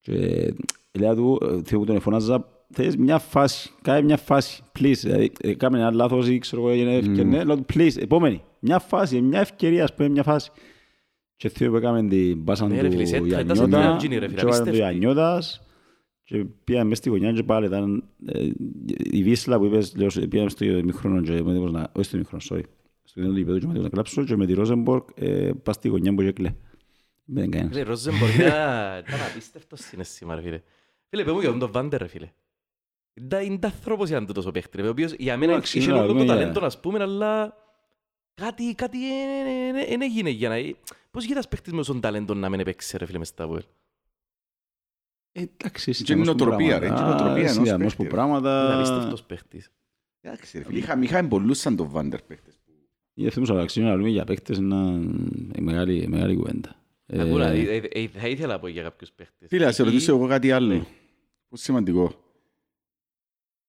Και λέω του, ε, θυμούμαι που τον εφωνάζα, θες μια φάση, κάνε μια φάση, please. Δηλαδή, ε, κάμε ένα λάθος ή ξέρω εγώ, έγινε ευκαιρία. Λέω του, please, επόμενη. Μια φάση, μια ευκαιρία, ας πούμε, μια φάση. Και θυμούμαι που έκαμε την πάσα Ναι, ρε φίλε, του σε- ήταν σε Ιαννιώτα, τρία ρε φίλε, και έβαλε του απίστευτη. Ιαννιώτας. Και πήγαμε μες στη γωνιά και πάλι ήταν ε, η Βίσλα που είπες, λέω, σε- πήγαμε στο ημίχρονο και με έτοιμος να, όχι στο ημίχρονο, sorry. Στο ίδιο επίπεδο και με έτοιμος να κλάψω και με τη Ρόζεμπορκ ε, πας στη γωνιά που έκλε. Δεν κανένας. Φίλε, Ρόζεμπορκ ήταν ήταν απίστευτος συναίσθημα ρε φίλε. Φίλε, πες μου για τον Βάντερ ρε φίλε. Ήταν είναι άνθρωπος για να τούτος ο παίχτη ρε, ο οποίος για μένα Εντάξει, είχε ναι, όλο το ναι, ταλέντο ας πούμε, αλλά κάτι, κάτι δεν έγινε για να... Πώς γίνεται ένας παίχτης με όσον ταλέντο να μην έπαιξε ρε φίλε μες στα Αποέλ. Ε, Εντάξει, Και είναι νοοτροπία, ρε, είναι νοοτροπία ενός συνδυασμός που παίχτης, Είναι πράγματα... απίστευτος παίχτης. Εντάξει, ρε φίλε, είχαμε- είχαμε πολλούς σαν τον Βάντερ παίχτες. Είναι αυτούς που αξίζουν να λέμε για παίκτες είναι η μεγάλη, μεγάλη κουβέντα. Ε, Ακούρα, ε, ε, ε, θα ήθελα να πω για κάποιους παίχτες. Φίλε, ας σε Εκεί- ρωτήσω εγώ κάτι Ναι. άλλο. Πώς σημαντικό.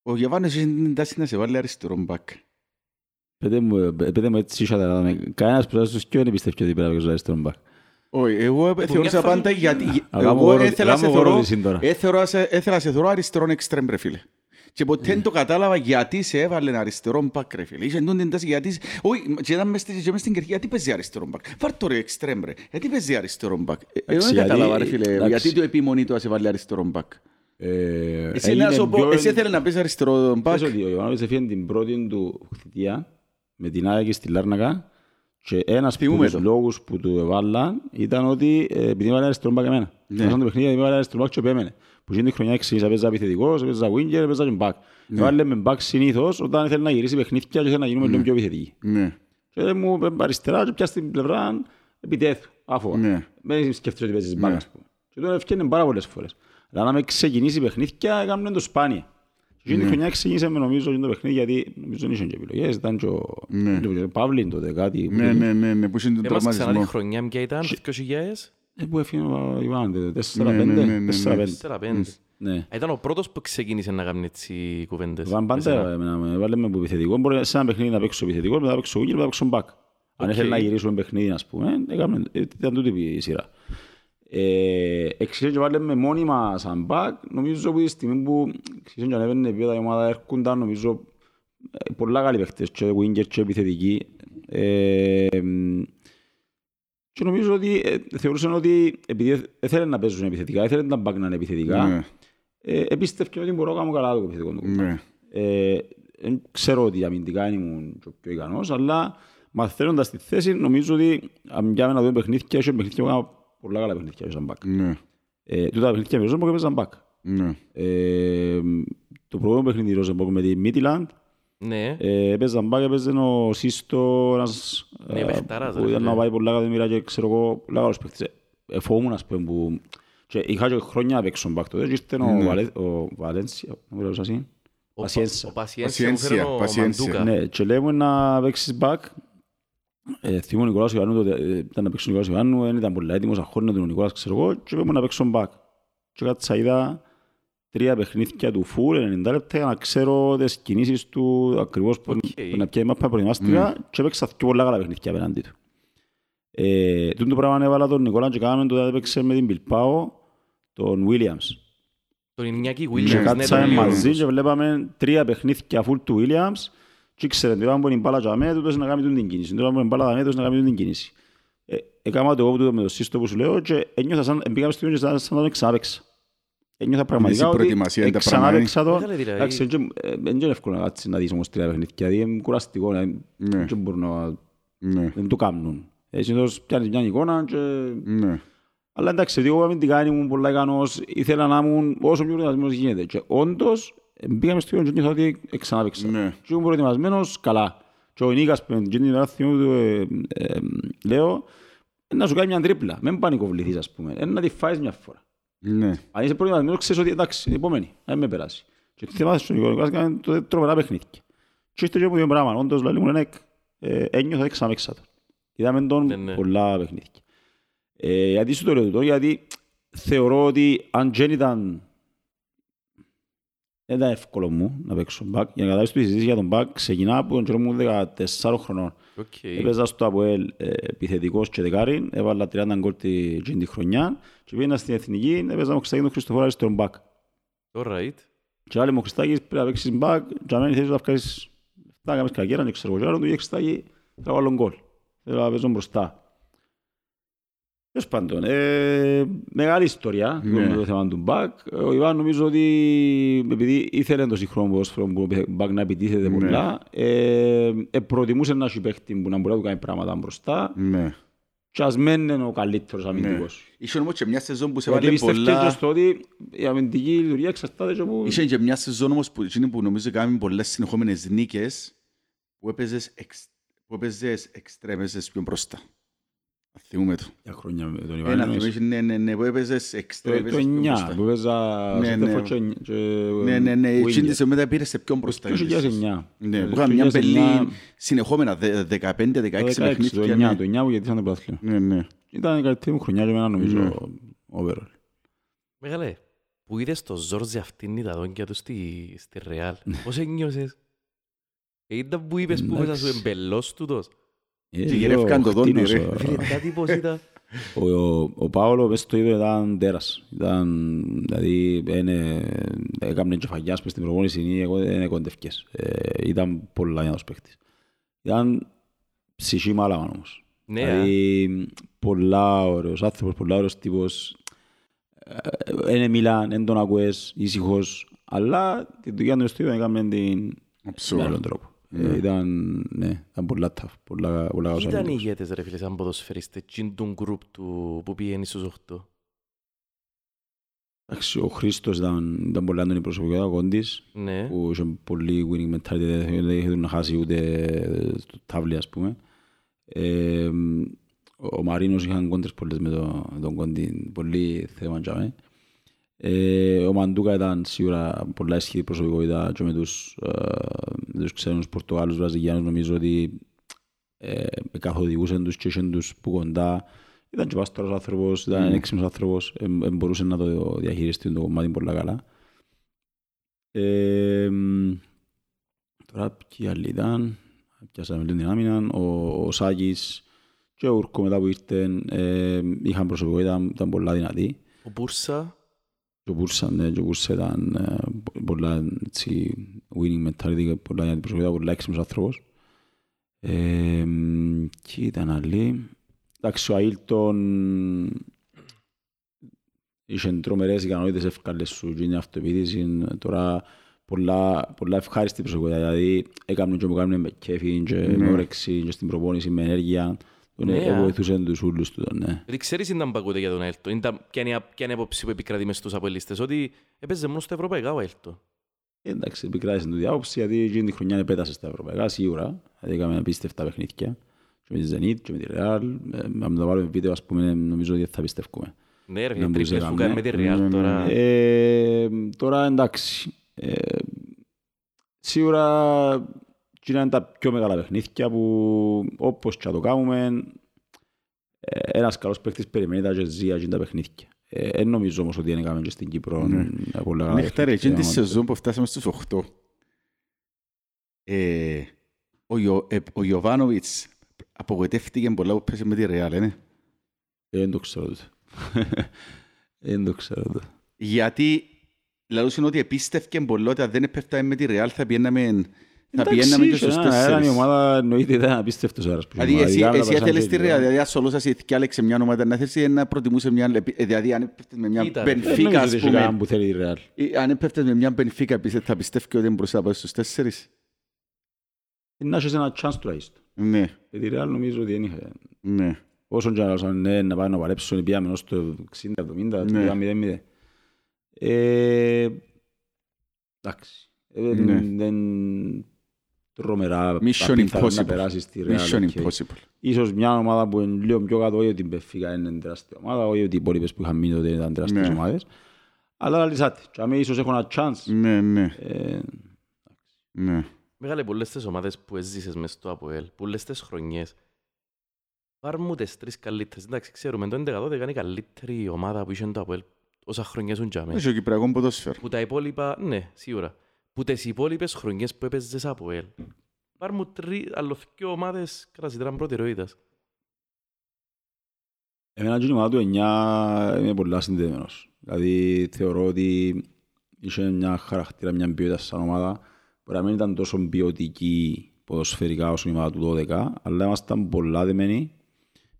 Ο Γιαβάνος έχει την τάση να σε βάλει αριστερό μπακ. Πέτε μου, ε, πέτε μου έτσι ίσια τα δάμε. Κανένας που στους κοιό δεν πιστεύει ότι πρέπει να παίξω αριστερό μπακ. Όχι, εγώ μια θεώρησα φάση πάντα που γιατί... πήγα. Αλλά Εγώ μου ερω- ήθελα να αλλά σε μου θεωρώ... ερώτηση τώρα. ε, θεωρώ σε- Ήθελα να σε θεωρώ αριστερόν εξτρέμ, ρε φίλε. Και ποτέ δεν το κατάλαβα γιατί σε έβαλε αριστερό μπακ, ρε φίλε. Είχε εντούν την τάση γιατί... Όχι, και ήταν μες στη- και μες στην κερκή, γιατί παίζει αριστερό μπακ. Βάρ' το ρε εξτρέμ, ρε. Γιατί παίζει αριστερό μπακ. Ε, Εγώ Εντάξει, δεν γιατί- κατάλαβα, ρε φίλε. εντάξει. Γιατί το επιμονή του να σε βάλει αριστερό μπακ. Ε, Εσύ έγινε να σου πω, πιο- εσύ ήθελε να παίζει αριστερό μπακ. Πες ότι ο Ιωάννης έφυγε την πρώτη του θητεία με την ΑΕΚ στη Λάρνακα και ένας από Θυμούμαι τους το. λόγους που του έβαλαν ήταν ότι ε, επειδή έβαλε αριστερό μπακ εμένα. Ναι. Μέσα το παιχνίδι επειδή έβαλε αριστερό μπακ και επέμενε. Που εκείνη τη χρονιά εξής, έπαιζα επιθετικός, έπαιζα winger, έπαιζα και μπακ. Έβαλε με μπακ συνήθως όταν ήθελε να γυρίσει παιχνίδια και ήθελε να γίνουμε λίγο πιο επιθετικοί. Ναι, Και μου είπε αριστερά και πια στην πλευρά επιτέθου, άφοβα. ναι. Δεν σκέφτεσαι ότι παίζεις μπάλα, Ναι. ας πούμε. Και τώρα ευκαιρνε πάρα πολλές φορές. Αλλά να με ξεκινήσει παιχνίδια, έκαμε το σπάνια. Και εκείνη τη χρονιά ξεκίνησε με νομίζω και το παιχνίδι, γιατί νομίζω δεν είχε και επιλογές. Ήταν και ο Ναι. ο Παύλιν τότε κάτι. που- Ναι, ναι, ναι, ναι, που είναι τον Είμαστε ξανά τη τραυματισμό. χρονιά ποια ήταν, το 2000, Ε, Που έφυγε ο Ιβάν, Ναι, 4-5. ναι, ναι, ναι, 4-5. 4-5. Ναι. Ήταν ο πρώτος που ξεκίνησε να κάνει έτσι κουβέντες. Βαν με σένα. πάντα εμένα με βάλε με επιθετικό. Μπορεί σε ένα παιχνίδι να παίξω επιθετικό, μετά να παίξω winger, μετά να παίξω back. Αν Οκ. ήθελε να γυρίσουμε παιχνίδι, ας πούμε, έκαμε, ήταν τούτη η σειρά. Ε, εξής και βάλε με μόνιμα σαν back, νομίζω που τη στιγμή που εξής και ανέβαινε επίπεδα η ομάδα έρχονταν, νομίζω ε, πολλά καλοί παίχτες, και winger και επιθετικοί. Ε, και νομίζω ότι ε, θεωρούσαν ότι επειδή ήθελε να παίζουν επιθετικά, ήθελε να back να είναι επιθετικά, Ναι, ε, επίστευκε ότι μπορώ να κάνω καλά το επιθετικό του κομμάτι. ναι. Ε, δεν ξέρω ότι αμυντικά ήμουν και ο πιο ικανός, αλλά μαθαίνοντας τη θέση νομίζω ότι αν πιάμε να δούμε παιχνίδια, έχει παιχνίδια που έκανα πολλά καλά παιχνίδια σαν back. Ναι, Ε, τούτα τα παιχνίδια με Ρόζεμπορκ έπαιζαν back. ναι. Ε, το προηγούμενο παιχνίδι Ρόζεμπορκ με τη Midland Ναι, ε, έπαιζαν back, έπαιζε ο Σύστο, ένας Ναι, ε, παιχταράς, που ρε ήταν φίλε. να πάει πολλά εκατομμύρια και ξέρω εγώ, πολλά καλός παίχτης. Ε, φοβούμουν ας πούμε που... Και είχα και χρόνια να παίξω back τότε και ήρθε ο Ναι. Βαλέ- ο Βαλένσια, δεν ξέρω πώς είναι. ο Πασιένσα. Πα- ο Πασιένσια μου Πασιένσια, φέρνει ο Πασιένσια. Μαντούκα. Ναι, και λέμε να παίξεις back. Ε, θυμώ ο Νικολάς Ιωάννου, τότε, ε, ήταν να παίξει ο Νικολάς Ιωάννου, δεν ήταν πολύ έτοιμος, αχώνεται ο Νικολάς, ξέρω εγώ, και είπαμε να παίξω back. Και κάτσα είδα τρία παιχνίδια του full, 90 λεπτά, για να ξέρω τις κινήσεις του ακριβώς που Οκ. να πιάει μάπα προετοιμάστηκα και έπαιξα πιο πολλά καλά παιχνίδια απέναντι του. Ε, τούτο το πράγμα έβαλα τον Νικολά και κάναμε τότε έπαιξε με την Bilbao τον Williams. Τον Ινιάκη Και Williams, ναι, κάτσαμε τον μαζί Williams. και βλέπαμε τρία παιχνίδια full του Williams Και ήξερε, τώρα που είναι η μπάλα για μέ, τούτος να κάνει τούτη την κίνηση. Τώρα που είναι η μπάλα για μέ, τούτος να κάνει τούτη την κίνηση. Ε, Έκανα το εγώ τούτο με το σύστο που σου λέω και ένιωθα σαν, πήγαμε στο και σαν σαν να τον ξανάπαιξα. Ένιωθα πραγματικά η ότι προετοιμασία είναι τα πράγματα, ξανάπαιξα το. Μεγάλη δηλαδή. Εντάξει, δεν είναι εύκολο να κάτσεις να δεις όμως τρία παιχνίδια, δηλαδή είναι κουραστικό, δηλαδή, Ναι. δεν μπορούν να Ναι, δεν το κάνουν. Ε, συνήθως πιάνεις μια εικόνα και... ναι. Αλλά εντάξει, επειδή εγώ αμυντικά ήμουν πολλά ικανός, ήθελα να ήμουν όσο πιο προετοιμασμένος γίνεται. Και όντως, ε, πήγαμε στο γήπεδο και νιώθω ότι ξανάπαιξα. Ναι. Και ήμουν προετοιμασμένος καλά. Και ο Νίκας, που την ημέρα θυμούμαι του, ε, ε, λέω, «Ε, να σου κάνει μια τρίπλα. Μην πανικοβληθείς, ας πούμε. Ε, να τη φάεις μια φορά. Ναι. Αν είσαι προετοιμασμένος, ξέρεις ότι εντάξει, είναι η επόμενη. Να με περάσει. Και θυμάσαι στον Νίκο, έκανε τότε τρομερά παιχνίδια. Και ήρθε και από δύο πράγμα. Όντως, λέει μου, «Νεκ, ε, ένιωθα ότι ξαναπαίξα το. Είδαμε τον Ναι, ναι. πολλά παιχνίδια. Ε, γιατί σου το λέω τούτο, γιατί θεωρώ ότι αν δεν ήταν δεν ήταν εύκολο μου να παίξω μπακ. Για να καταλάβεις τη συζήτηση για τον μπακ, ξεκινά από τον καιρό μου 14 χρονών. Οκ. Έπαιζα στο ΑΠΟΕΛ ε, επιθετικός και δεκάριν, έβαλα 30 γκολ τη, την τη χρονιά και πήγαινα στην Εθνική, έπαιζα με ο Χριστάκη τον Χριστοφόρα στον μπακ. Alright. Και άλλοι μου ο Χριστάκης πρέπει να παίξεις μπακ, και αμένει θέλεις να βγάλεις λεφτά, να κάνεις κακέρα, δεν ξέρω εγώ. Και άλλο του είχε Χριστάκη, θα βάλω γκολ. Θέλω να παίζω μπροστά. Τέλος πάντων, ε, μεγάλη ιστορία Ναι. το, το θέμα του μπακ. Ο Ιβάν νομίζω ότι επειδή ήθελε το σύγχρονο ποδόσφαιρο που ο μπακ να επιτίθεται Ναι. πολλά, ε, ε, προτιμούσε να έχει παίχτη που να μπορεί να του κάνει πράγματα μπροστά Ναι. και ας μένει ο καλύτερος αμυντικός. Είχε όμως και μια σεζόν που σε Γιατί βάλε πιστεύω πολλά... και στο ότι η αμυντική λειτουργία εξαρτάται και από... Είχε και μια σεζόν όμως που, εκείνη που νομίζω κάνουμε πολλές συνεχόμενες νίκες που έπαιζες, εξ, που έπαιζες εξτρέμ, έπαιζες πιο μπροστά. Θυμούμε το. Για χρόνια με τον Ιβάν. Ένα εννοείς. θυμίσαι, ναι, ναι, ναι, που έπαιζες εξτρέμ, Το το έπαιζες πιο 9 μπροστά. που έπαιζα Ναι, σε ναι. τέφο και- και Ναι, ναι, ναι, winger. εκείνη τη στιγμή μετά πήρες σε πιο μπροστά. Το 2009. Ναι, Το που είχαμε μια 2009, πελή συνεχόμενα, δε- 15-16 το 16, το παιχνίδια. 9, ναι. το 9 που γιατί ήταν το πάθλιο. Ναι, ναι. Ήταν η καλύτερη μου χρονιά για μένα Ναι. νομίζω overall. Μεγάλε, που είδες το Ζόρζι αυτήν τα δόντια του στη, στη Ρεάλ. Πώς ένιωσες; Ε, Ήταν που είπες που μέσα σου Εντάξει. εμπελός τούτος. Ε, Και γυρεύκαν το λέω, δόντι, χτίνος, ρε. ο- Φίλε, κάτι πώς ήταν. Ο, ο, ο Πάολο μες στο ίδιο ήταν τέρας. Ήταν, δηλαδή, είναι, έκαμε κεφαγιάς μες στην προπόνηση ή εγώ δεν κοντευκές. Ε, ήταν πολλά νέος παίκτης. Ήταν ψυχή μάλαμα όμως. Ναι, α. δηλαδή, πολλά ωραίος άνθρωπος, πολλά ωραίος τύπος. Δεν μιλάν, δεν τον ακούες, ήσυχος. Αλλά τη δουλειά του στο ίδιο έκαμε την με Αψούρα. άλλον τρόπο. Ε, ήταν, ναι, ήταν πολλά tough, πολλά, πολλά Ποιοι καλά ήταν οι αμυντικός. ηγέτες ρε φίλε σαν ποδοσφαιριστές, τσιν του γκρουπ του που πήγαινε στους 8. Εντάξει, ο Χρήστος ήταν, ήταν πολύ έντονη προσωπικότητα, ο Κόντης, Ναι. που είχε πολύ winning mentality, δεν είχε να χάσει ούτε στο τάβλι, ας πούμε. Ε, ο Μαρίνος είχαν κόντρες πολλές με τον, με τον Κόντι, πολύ θέμα για μέ. Ε, ο Μαντούκα ήταν σίγουρα πολλά ισχυρή προσωπικότητα και με τους, ε, με τους ξένους Πορτογάλους, Βραζιλιάνους, νομίζω ότι ε, καθοδηγούσαν τους και είχαν τους που κοντά. Ήταν και πάστορος άνθρωπος, ήταν Mm. έξυπνος άνθρωπος, ε, ε, μπορούσε να το διαχειριστεί το κομμάτι πολλά καλά. Ε, μ, τώρα ποιοι άλλοι ήταν, πιάσαμε λίγο την άμυνα, ο, ο Σάκης και ο Ούρκο μετά που ήρθε ε, είχαν προσωπικότητα, ήταν πολλά δυνατοί. Ο Μπούρσα, Και ο Μπούρσα, ναι, και ο Μπούρσα ήταν ε, πο- πολλά έτσι, winning mentality, πολλά δυνατή προσωπικότητα, πολλά έξυπνος άνθρωπος. Ε, μ, και ήταν άλλοι. Εντάξει, ο Αίλτον είχε τρομερές ικανότητες εύκολες σου και είναι αυτοεπίδηση. Τώρα πολλά, πολλά ευχάριστη προσωπικότητα, δηλαδή έκαμε και μου κάνουν με κέφι και με Ναι. όρεξη και στην προπόνηση με ενέργεια. Τον Ναι, α. βοηθούσε τους ούλους του, τον, ναι. γιατί ξέρεις ήταν πακούτε για τον Έλτο. Ήταν, ποια είναι η- ποια είναι η άποψη που επικρατεί μες στους αποελίστες, ότι έπαιζε μόνο στα ευρωπαϊκά ο Έλτο. Εντάξει, επικράτησε την διάποψη, γιατί εκείνη τη χρονιά πέτασε στα ευρωπαϊκά, σίγουρα. Δηλαδή έκαμε απίστευτα παιχνίδια. Και με τη Zenit και με τη Real. Ε, Αν το βάλουμε βίντεο, ας πούμε, νομίζω ότι θα πιστεύουμε. Ναι ρε, Να φίλε, τρίπλες που μπορούσε κάνει να με τη ναι. Real Ναι, ναι, τώρα. Ε, τώρα εντάξει. Ε, σίγουρα εκείνα είναι τα πιο μεγάλα παιχνίδια που όπως και να το κάνουμε ε, ένας καλός παίκτης περιμένει τα και ζει εκείνα τα παιχνίδια. Ε, εν νομίζω όμως ότι δεν έκαμε και στην Κύπρο Ναι. ε, πολλά καλά Νύχτα ρε, εκείνη τη παιχνίδια. σεζόν που φτάσαμε στους 8. Ε, ο, Ιω, ε, ο Ιωβάνοβιτς απογοητεύτηκε πολλά που πέσε με τη Ρεάλ, είναι. Ε, Δεν το ξέρω τότε. Δεν το ξέρω τότε. Γιατί λαλούσαν ότι επίστευκε πολλά ότι αν δεν έπεφταμε με τη Ρεάλ θα πιέναμε, Θα πηγαίναμε και στους Ήταν η τέσσερις. ομάδα εννοείται ήταν απίστευτος αέρας. που Δηλαδή είχε εσύ, ομάδα. εσύ Ειδικά θέλεις να τη πέσαν Real, και- δηλαδή ασολούσας η θυκιάλεξε μια ομάδα να θέσει ή να προτιμούσε μια, ε, δηλαδή αν έπεφτες με μια Κοίτα, ρε, Δεν Benfica νομίζω ας ότι είχε κανέναν πούμε, που θέλει η Real. ή αν έπεφτες με μια Benfica πιστεύεις- θα πιστεύει ότι μπορούσε να πάει στους τέσσερις; Ε, Να έχεις ένα chance τουλάχιστον. Ναι, Γιατί η Real νομίζω ότι δεν είχε. ναι. Όσον και να λάσαν ναι, να πάει να παλέψουν, πήγαμε ως το 60-70, Ναι. πήγαμε 0-0. Ε, Εντάξει. Ε, Ναι. Δεν τρομερά Mission απίθανο να impossible. περάσεις στη Real. Mission OK. impossible. Ίσως μια ομάδα που είναι λίγο πιο κάτω, όχι ότι η Μπενφίκα είναι τεράστια ομάδα, όχι ότι οι υπόλοιπες που είχαν μείνει τότε ήταν τεράστιες Ναι. ομάδες. Αλλά λυσάτε. Και αμέ ίσως έχω ένα chance. Ναι, ναι, Ε, ναι. Μεγάλε πολλές τις ομάδες που έζησες μες στο ΑΠΟΕΛ, πολλές τις χρονιές. Πάρ' μου τις τρεις καλύτερες. Εντάξει, ξέρουμε, το 11-12 είναι η καλύτερη ομάδα που είχε το ΑΠΟΕΛ όσα χρόνια σου τζάμε. Έχει ο Κυπριακός ποδόσφαιρος. Που τα υπόλοιπα, ναι, σίγουρα. Που τις υπόλοιπες χρονιές που έπαιζες ΑΠΟΕΛ. Πάρ' μου τρει, άλλος δυο ομάδες κατασυντράν προτεραιότητας. Εμένα και η ομάδα του 9 είμαι πολλά συνδεδεμένος. Δηλαδή θεωρώ ότι είχε μια χαρακτήρα, μια ποιότητα σαν ομάδα. Μπορεί να μην ήταν τόσο ποιοτική ποδοσφαιρικά όσο η ομάδα του 12, αλλά ήμασταν πολλά δεμένοι.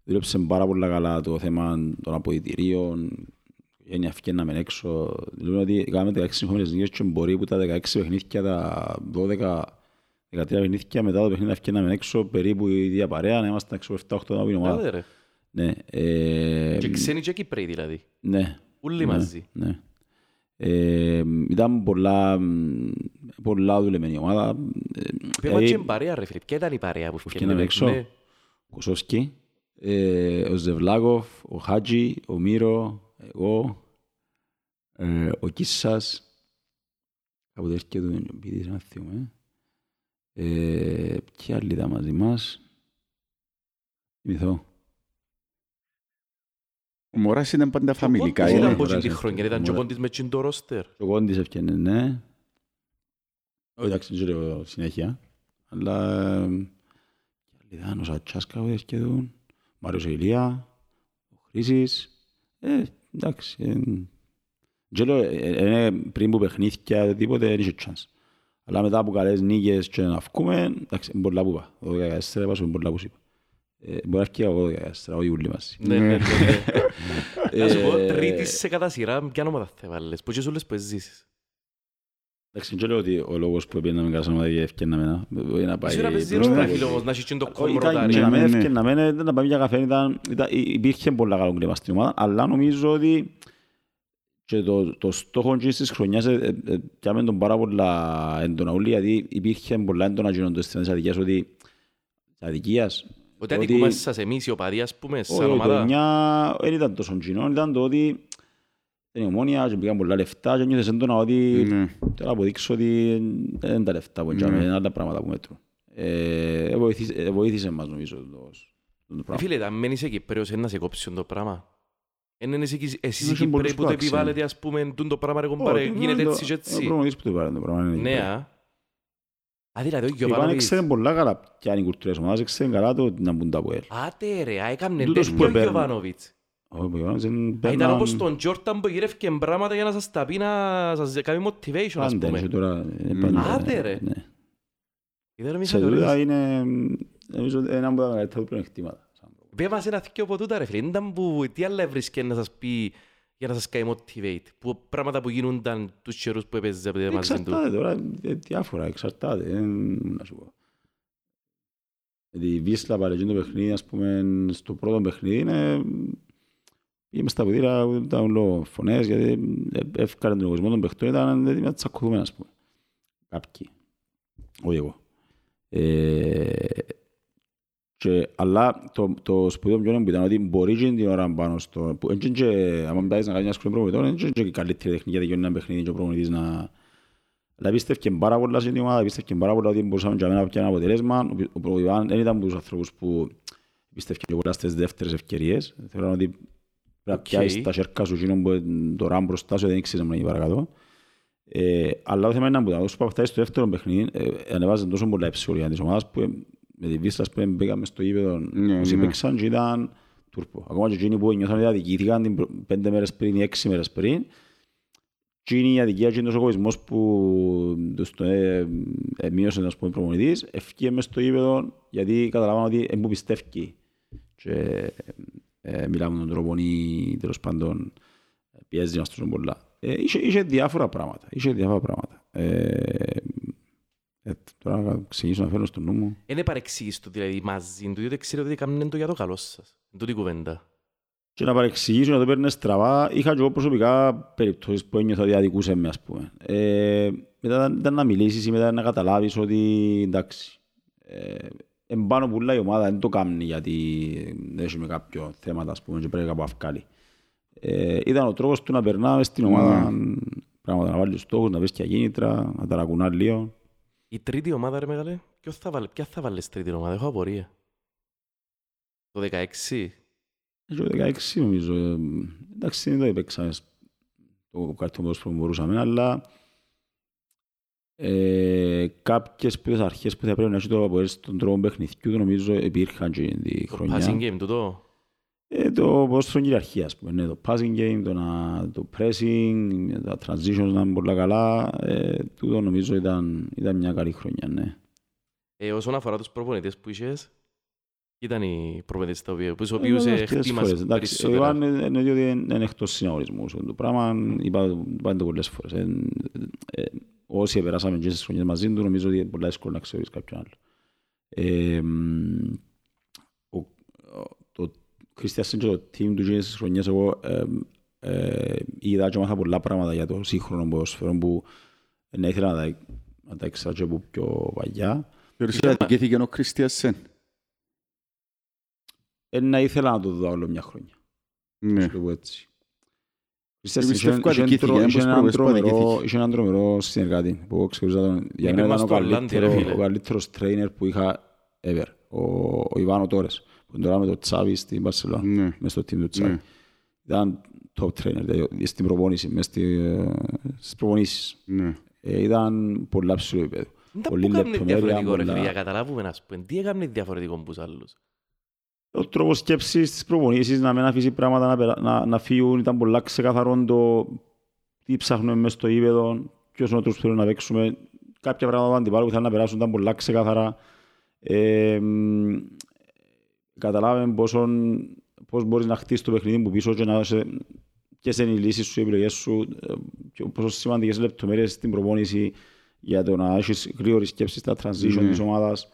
Δούλεψε πάρα πολλά καλά το θέμα των αποδητηρίων, η έννοια φκέναμε έξω. Λέω ότι κάναμε 16 συγχωμένες νίκες και μπορεί που τα 16 παιχνίδια, τα 12, 13 παιχνίδια μετά το παιχνίδι φκέναμε έξω περίπου η ίδια παρέα, να ήμασταν έξω 7-8 από την ομάδα. Άντε ρε. Ναι, ε, Και ξένοι και Κυπρέοι δηλαδή. ναι, Όλοι μαζί. ναι. Ε, ήταν πολλά, μ, πολλά δουλεμένη ομάδα. Ε, Πέμα και δηλαδή, παρέα ρε φίλε. Ποια ήταν η παρέα που φτιάναμε φτιάχνε έξω; Ναι. ο Κοσόσκι, ε, ο Ζευλάκοφ, ο Χάτζι, ο Μύρο, εγώ, ε, ο Κίσας, κάποτε έρχεται ο ποιητής, να θυμούμε. Ε, ποιοι άλλοι ήταν μαζί μας. Θυμηθώ. Ο Μωράς ήταν πάντα φαμιλικά. Ποιος είναι. ήταν είναι. από την Μωράς, χρονιά, ήταν και ο Μωράς. Κόντις με τσιν το ρόστερ. Ο Κόντις έφτιανε, ναι. Όχι, εντάξει, δεν ξέρω συνέχεια. Αλλά... ε, κι άλλοι ήταν ο Σατσάς κάποτε έρχεται, ο Μάριος Ηλία, ο Χρήσης. Ε, εντάξει. ε, δεν λέω, ε, ε, ε, πριν που παιχνίδια, τίποτε, δεν είχε chance. Αλλά μετά από καλές νίκες και να βγούμε, εντάξει, είναι πολλά που είπα. Το 14 είπα, σου, είναι πολλά που σου είπα. Ε, Μπορεί να έρχεται εγώ το 14, όχι όλοι μαζί. Ναι, ναι, ναι. ναι. Να σου πω, Ε, τρίτη σε κατά σειρά, ποια ομάδα θα βάλεις. Πώς και όλες που ζήσεις. Εντάξει, δεν λέω ότι ο λόγος που πήγαμε καλά σαν ομάδα και ευκαιρνάμε να μπορεί να πάει... Εσύ να παίζεις προς τα ρόστερ εκεί. όμως, να έχεις και το Όχι, ήταν κομμροτάρι. και να Ναι, μην ναι. ευκαιρνάμε, ήταν να πάμε για καφέ, ήταν- ήταν- υπήρχε πολλά καλό κλίμα στην ομάδα, αλλά νομίζω ότι και το, το στόχο και της χρονιάς ε, ε, ε, πιάμε τον πάρα πολλά έντονα όλοι, γιατί υπήρχε πολλά έντονα γίνονται στις της αδικίας, ότι της αδικίας, Ότι αδικούμαστε σας εμείς οι οπαδοί, ας πούμε, σαν όχι, το ομάδα. 9 δεν ήταν τόσο κοινό, ήταν το ότι ήταν η ομόνια και πήγαν πολλά λεφτά και νιώθες έντονα ότι Ναι. Θέλω να αποδείξω ότι δεν είναι τα λεφτά που Ναι. εντιαμε, είναι άλλα πράγματα που μέτρουν. Ε, βοήθησε, ε, βοήθησε μας νομίζω το, το Ε, πράγμα. Φίλε, αν μένεις Κυπρέος, είναι να σε κόψει το πράγμα. Είναι εσύ, εκεί- εσείς οι Είχε πολλούς Κυπρέοι που το που άξιζαν. επιβάλλετε, ας πούμε, τούν το πράγμα, ρε Όχι, κομπάρε, είναι γίνεται το- έτσι και Ο έτσι. προπονητής που το είπα το πράγμα είναι Ναι, εκεί. α. Α, δηλαδή, ο Και η Πάνε Γιωβάνοβιτς. ξέρει πολλά καλά ποια είναι η κουλτούρα της ομάδας, ξέρει καλά το να μπουν τα από ελ. Άτε ρε, α, έκαμνε Τούτος τέτοιο που ο παίρνει. Γιωβάνοβιτς. Ο Γιωβάνοβιτς δεν Α, Ήταν παίρναν- όπως τον Τζόρταν που γύρευκε πράγματα για να σας τα πει να σας κάνει motivation, ας Πάντα, πούμε. και τώρα, ε, Μμ. πάντα, Άντε, ρε. ναι. Είδα, ρε, Σε Μιχάλη, τούτα ωραίος. είναι νομίζω ένα από τα μεγαλύτερα πλεονεκτήματα. Πέ μας ένα θκιο από τούτα ρε φίλε, ήταν που τι άλλα έβρισκε να σας πει για να σας κάνει motivate, που πράγματα που γίνονταν τους καιρούς που έπαιζε μαζί του. Εξαρτάται τώρα, ε, διάφορα, εξαρτάται, ε, να σου πω. Γιατί η Βίσλα παρεγγεί το παιχνίδι, ας πούμε, στο πρώτο παιχνίδι είναι... Είμαι στα ποδήρα, ήταν όλο φωνές, γιατί ε, έφκανε τον εγωισμό των παιχτών, ήταν έτοιμοι να τσακωθούμε, ας πούμε. Κάποιοι. Όχι εγώ. Ε, και, αλλά το, το σπουδαίο πιο είναι που ήταν ότι μπορεί και την ώρα πάνω στο... Που, έτσι και, άμα πάεις να κάνεις μια σχολή προπονητών, είναι και η καλύτερη τεχνική γιατί γίνει ένα παιχνίδι και ο προπονητής να... Αλλά πίστευκε πάρα πολλά στην ομάδα, πίστευκε πάρα πολλά ότι μπορούσαμε και να πιάνουμε ένα αποτέλεσμα. Ο, ο Ιωάνν δεν ήταν από τους ανθρώπους που πίστευκε και πολλά στις δεύτερες ευκαιρίες. Θεωρώ ότι πρέπει να Οκ. πιάσεις τα σέρκα σου εκείνον που τώρα μπροστά σου δεν ξέρεις να γίνει παρακάτω. Ε, αλλά το θέμα είναι να όσο που φτάσει στο δεύτερο παιχνίδι, ε, ανεβάζαν τόσο πολλά η ψυχολογία της ομάδας που ε, με τη Βίσλα που μπήκαμε στο γήπεδο Ναι, όσοι ναι. παίξαν και ήταν τούρπο. Ακόμα και εκείνοι που νιώθαν ότι αδικήθηκαν την προ- πέντε μέρες πριν ή έξι μέρες πριν Και είναι η αδικία και είναι ο εγωισμός που τους το ε, ε, μείωσε ας πούμε προπονητής, ευκεί μες στο γήπεδο γιατί καταλαβαίνω ότι δεν μου πιστεύει και ε, μιλάμε τον τρόπο ή τέλος πάντων πιέζει μας τόσο πολλά. Ε, είχε, είχε διάφορα πράγματα, είχε διάφορα πράγματα. Ε, ε, τώρα να ξεκινήσω να φέρω στο νου μου. Είναι παρεξήγηση του δηλαδή μαζί του, διότι ξέρετε ότι κάνουν το για το καλό σας. Είναι τούτη η κουβέντα. Και να παρεξηγήσω, να το παίρνει στραβά, είχα και εγώ προσωπικά περιπτώσεις που ένιωθα ότι αδικούσε με, ας πούμε. Ε, μετά ήταν να μιλήσεις ή μετά να καταλάβεις ότι εντάξει, ε, εμπάνω πουλά η ομάδα δεν το κάνει γιατί δεν έχει με κάποιο θέμα, ας πούμε, και πρέπει κάπου αυκάλει. Ε, ήταν ο τρόπος του να περνάμε στην ομάδα mm. πράγματα, να βάλει στόχους, να βρεις και αγίνητρα, να ταρακουνά λίγο. Η τρίτη ομάδα, ρε μεγάλε, ποιος θα βάλει, ποια θα βάλεις τρίτη ομάδα, έχω απορία. Το 16. Το 16 νομίζω. Εντάξει, δεν το παίξαμε το καρτό που μπορούσαμε, αλλά ε, κάποιες πρώτες αρχές που θα πρέπει να έχεις το από στον τρόπο παιχνιδιού, νομίζω υπήρχαν και τη χρονιά. Το passing game τούτο; Ε, το πόσο κυριαρχία, ας πούμε, ναι, το passing game, το, να, το pressing, τα transitions να είναι πολλά καλά, ε, τούτο νομίζω ήταν, ήταν μια καλή χρονιά, ναι. Ε, όσον αφορά τους προπονητές που είχες, ήταν οι προπονητές τα οποία, τους οποίους ε, χτίμας περισσότερα. Εγώ είναι ότι είναι εκτός συναγωνισμού. Το πράγμα είπα το πολλές φορές. Ε, ε, όσοι περάσαμε και στις χρονιές μαζί του, νομίζω ότι είναι πολλά δύσκολο να ξέρεις κάποιον άλλο. Ε, ο, το Χριστιαν και το team του και στις χρονιές, εγώ ε, ε, είδα και μάθα πολλά πράγματα για το σύγχρονο ποδοσφαίρο που να ήθελα να τα, να τα έξερα και από πιο παλιά. Θεωρείς ότι αδικήθηκε ο Χριστιαν Ε, να ήθελα να το δω άλλο μια χρόνια. Ναι. Το πω έτσι. Πιστεύω αδικήθηκε, όπως προβες που αδικήθηκε. Είχε έναν τρομερό συνεργάτη που εγώ ξεχωρίζα τον. Για Είπε μένα μας ήταν ο το Hollande, ρε καλύτερο- φίλε. ο καλύτερος trainer που είχα ever. Ο, ο Ιβάνο Τόρες. Που είναι τώρα με το Τσάβι στην Μπαρσελόνα. Ναι. Μες στο team του Τσάβι. Ναι. Ήταν top trainer. Δηλαδή στην προπόνηση, μες στη, ε, στις προπονήσεις. Ναι. Ε, ήταν πολλά ψηλό επίπεδο. Δεν τα Πολύ που κάνει λεπτομέρεια, διαφορετικό ρε πολλά- φίλε, για να καταλάβουμε ας πούμε. Τι έκανε διαφορετικό από τους άλλους. Ο τρόπος σκέψης στις προπονήσεις, να μην αφήσει πράγματα να, περα- να, να φύγουν, ήταν πολλά ξεκαθαρό το τι ψάχνουμε μες στο ύπεδο, ποιος είναι ο τρόπος που θέλουμε να παίξουμε. Κάποια πράγματα που αντιπάλου που θέλουν να περάσουν ήταν πολλά ξεκαθαρά. Ε, μ, καταλάβαμε πόσο, πώς μπορείς να χτίσεις το παιχνίδι που πίσω και να σε, ποιες είναι οι λύσεις σου, οι επιλογές σου, ε, και πόσο σημαντικές λεπτομέρειες στην προπόνηση για το να έχεις γρήγορη σκέψη στα transition Ναι. της ομάδας.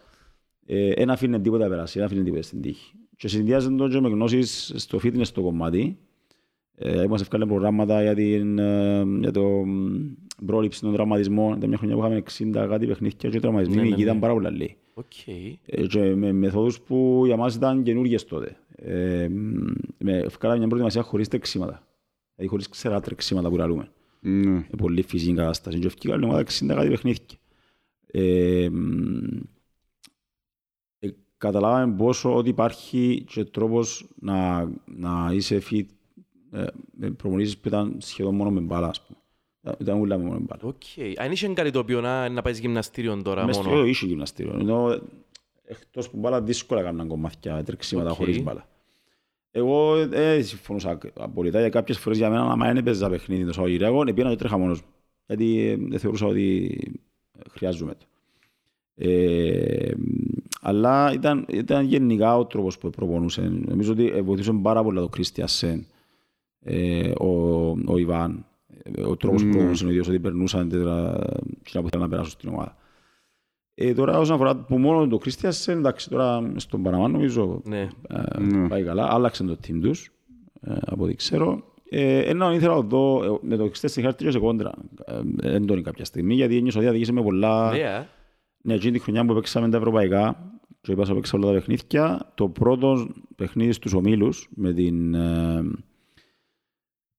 Ε, ένα αφήνει τίποτα να περάσει, ένα αφήνει τίποτα στην τύχη. Και συνδυάζεται το και με γνώσεις στο fitness το κομμάτι. Ε, μας ευκάλε προγράμματα για, την, ε, για το μ, πρόληψη των τραυματισμών. Ήταν μια χρονιά που είχαμε 60 κάτι παιχνίδια και οι τραυματισμοί Ναι, ναι, εκεί ναι. ήταν πάρα πολλά λίγοι. Οκ. Ε, και με μεθόδους που για μας ήταν καινούργιες τότε. Ε, μ, με ευκάλαμε μια προετοιμασία χωρίς τρεξίματα. Δηλαδή χωρίς ξερά τρεξίματα που λαλούμε. Ναι. Ε, πολύ φυσική κατάσταση. Και ευκήκαμε ομάδα 60 κάτι παιχνίδια. Ε, μ, ε, καταλάβαμε πόσο ότι υπάρχει και τρόπος να, να είσαι fit ε, με προπονήσεις που ήταν σχεδόν μόνο με μπάλα, ας πούμε. Ήταν- Ήταν ούλα με μόνο με μπάλα. Οκ. Αν είχε κάτι το οποίο να, να πάει γυμναστήριο τώρα Μες στο μόνο; ίδιο είχε γυμναστήριο. Ενώ εκτός που μπάλα δύσκολα έκαναν κομμάτια τρεξίματα Οκ. χωρίς μπάλα. Εγώ ε, συμφωνούσα απολύτα για κάποιες φορές για μένα άμα δεν έπαιζα παιχνίδι το Σαββατοκύριακο πήγαινα και τρέχα μόνος μου. Γιατί ε, δεν θεωρούσα ότι ε, χρειάζομαι το. Ε, αλλά ήταν, ήταν γενικά ο τρόπος που προπονούσε. Νομίζω ότι ε, βοηθούσε πάρα πολύ το Κρίστια Σεν, ε, ο, ο Ιβάν, ε, ο τρόπος που Ναι. προπονούσε ο ίδιος, ότι περνούσαν τέτοια κοινά που θέλουν να περάσουν στην ομάδα. Ε, τώρα όσον αφορά που μόνο το Κρίστια Σεν, εντάξει τώρα στον Παναμά νομίζω Ναι. ε, Ναι. πάει καλά, άλλαξαν το team τους, ε, από ό,τι ξέρω. Ε, ενώ ήθελα να δω, ε, με το Κρίστια χάρτη και σε κόντρα, ε, έντονη κάποια στιγμή, γιατί ένιωσα ότι αδικήσε με πολλά... Ναι, α. Ναι, εκείνη τη χρονιά που παίξαμε τα ευρωπαϊκά, και είπα να παίξα όλα τα παιχνίδια, το πρώτο παιχνίδι στους ομίλους με την, ε,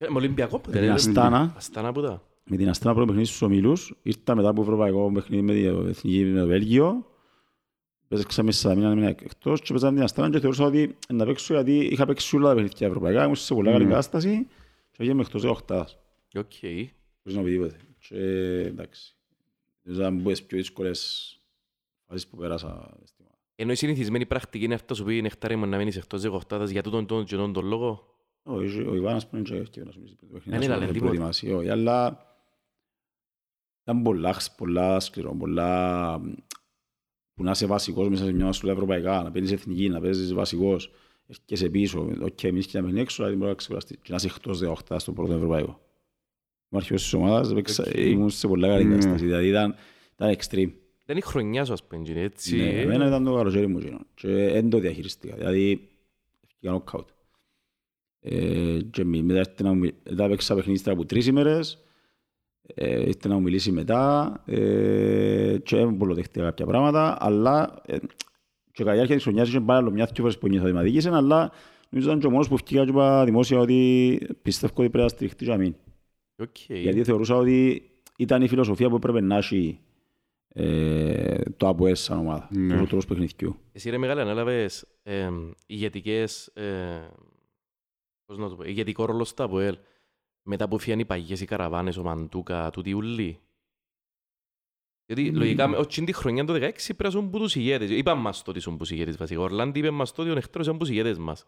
Ε, Με Ολυμπιακό που με δεν την είναι. Αστάνα, Αστάνα που τα. με την Αστάνα πρώτο παιχνίδι στους ομίλους, ήρθα μετά από ευρωπαϊκό παιχνίδι με την Εθνική με το Βέλγιο, παίξαμε σε μήνα μήνα εκτός και παίζαμε την Αστάνα και θεωρούσα ότι να παίξω γιατί είχα παίξει όλα τα παιχνίδια ευρωπαϊκά, ήμουν σε πολύ καλή Ναι. κατάσταση και πήγαμε εκτός 18. Οκ. Χωρίς να πει τίποτε. Και εντάξει, νομίζω να μπω στις πιο δύσκολες φάσεις που πέρασα στην ομάδα. Ενώ η συνηθισμένη πρακτική είναι αυτός που πει νεκτάρι μου να μείνεις εκτός δεκοχτάδας για τούτον τον, τον, τον λόγο. Όχι, ο Ιβάνας που είναι και ευκαιρία να σου μιλήσει πριν το παιχνίδι, Δεν να έλα, σου τίποτα. προετοιμάσει, όχι, αλλά ήταν πολλά, πολλά σκληρό, πολλά που να είσαι βασικός μέσα σε μια μασούλα ευρωπαϊκά, να παίρνεις εθνική, να παίζεις βασικός και σε πίσω, οκ, εμείς και να μείνει έξω, αλλά δεν μπορείς να ξεκουραστείς και να είσαι εκτός 18 στο πρώτο ευρωπαϊκό. Είμαι αρχικός της ομάδας, okay. ήμουν σε πολλά καλή κατάσταση, δηλαδή ήταν, ήταν extreme. Δεν είναι χρονιά σου, ας πούμε, έτσι. Ναι, εμένα ήταν το καλοκαίρι μου γίνο και δεν το διαχειριστήκα, δηλαδή έφυγα νοκάουτ. Ε, και μετά παίξα παιχνίδι από τρεις ημέρες, ε, ήρθε να μου μιλήσει μετά ε, και δεν μπορώ δεχτεί κάποια πράγματα, αλλά ε, και κατά διάρκεια της χρονιάς είχε πάρα άλλο μια δυο φορές που νιώθω δημαδίκησαν, αλλά νομίζω ήταν και ο μόνος που φτύχα και είπα δημόσια ότι πιστεύω ότι πρέπει να στηριχτεί για μήν. Okay. Γιατί θεωρούσα ότι ήταν η φιλοσοφία που έπρεπε να έχει ε, το ΑΠΟΕΣ σαν ομάδα, ναι. το τρόπος παιχνιδιού. Εσύ ρε μεγάλη ανέλαβες ε, ηγετικές, ε, πώς να το πω, ηγετικό ρόλο στα ΑΠΟΕΛ μετά που φύγαν οι παγιές, οι καραβάνες, ο Μαντούκα, τούτοι ούλοι. Γιατί mm. λογικά, όχι τη χρονιά το 16 πρέπει να ζουν που τους ηγέτες. Είπαν μας το ότι ζουν που τους ηγέτες βασικά. Ο Ορλάντι είπε μας το ότι ο Νεχτρός ήταν που τους ηγέτες μας.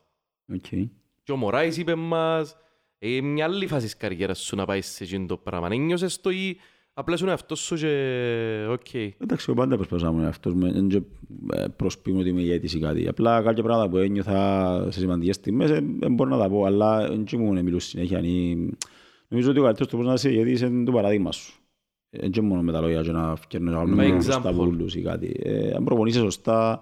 Okay. Και ο Μωράης είπε μας, ε, μια άλλη φάση της καριέρας σου να πάει σε εκείνο το πράγμα. Ένιωσες το ή απλά σου είναι αυτός σου και οκ. Εντάξει, εγώ πάντα προσπαθώ να αυτός μου, δεν προσποιούμε ότι είμαι ηγέτης ή κάτι. Απλά κάποια πράγματα που ένιωθα σε σημαντικές στιγμές δεν μπορώ να τα πω, αλλά δεν ήμουν μιλούς συνέχεια. Νομίζω ότι ο καλύτερος τρόπος να είσαι ηγέτης είναι το παράδειγμα σου. Δεν μόνο με τα λόγια και να φτιάχνω να κάνουμε στα βούλους ή κάτι. Αν προπονείσαι σωστά,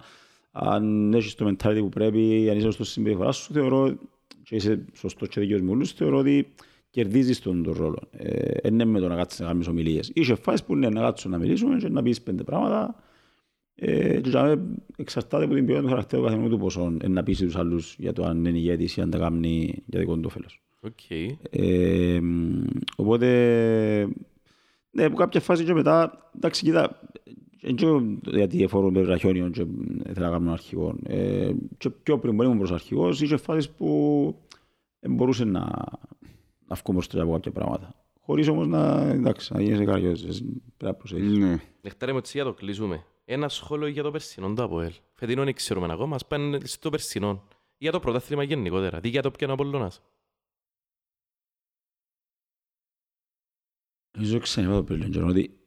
αν έχεις το mentality που πρέπει, αν είσαι σωστός συμπεριφοράς σου, θεωρώ και είσαι σωστός και δίκαιος με όλους, θεωρώ ότι κερδίζεις τον, τον ρόλο. Ε, είναι με το να κάτσεις να κάνεις ομιλίες. Είσαι φάσεις που είναι να κάτσουν να μιλήσουμε και να πεις πέντε πράγματα ε, και να εξαρτάται από την ποιότητα του χαρακτήρα του καθενού του ποσό ε, να πείσει τους άλλους για το αν είναι ηγέτης ή αν τα κάνει για δικό του όφελος. Okay. Ε, οπότε, ναι, από κάποια φάση και μετά, εντάξει, κοίτα, γιατί εφόρουν με βραχιόνιο και θέλω να κάνω αρχηγό. Ε, και πιο πριν που ήμουν προς αρχηγός, είχε φάσεις που μπορούσε να, να βγω μπροστά από κάποια πράγματα. Χωρίς όμως να, εντάξει, να γίνεσαι καριός, πρέπει να προσέχεις. Ναι. Νεχτάρε μου έτσι για το κλείσουμε. Ένα σχόλιο για το περσινό του ΑΠΟΕΛ. Φετινό δεν ξέρουμε ακόμα, ας πάνε στο περσινό. Για το πρωτάθλημα γενικότερα. Τι για το πιάνο Απολλώνας. Νομίζω ξανά το πριν, ότι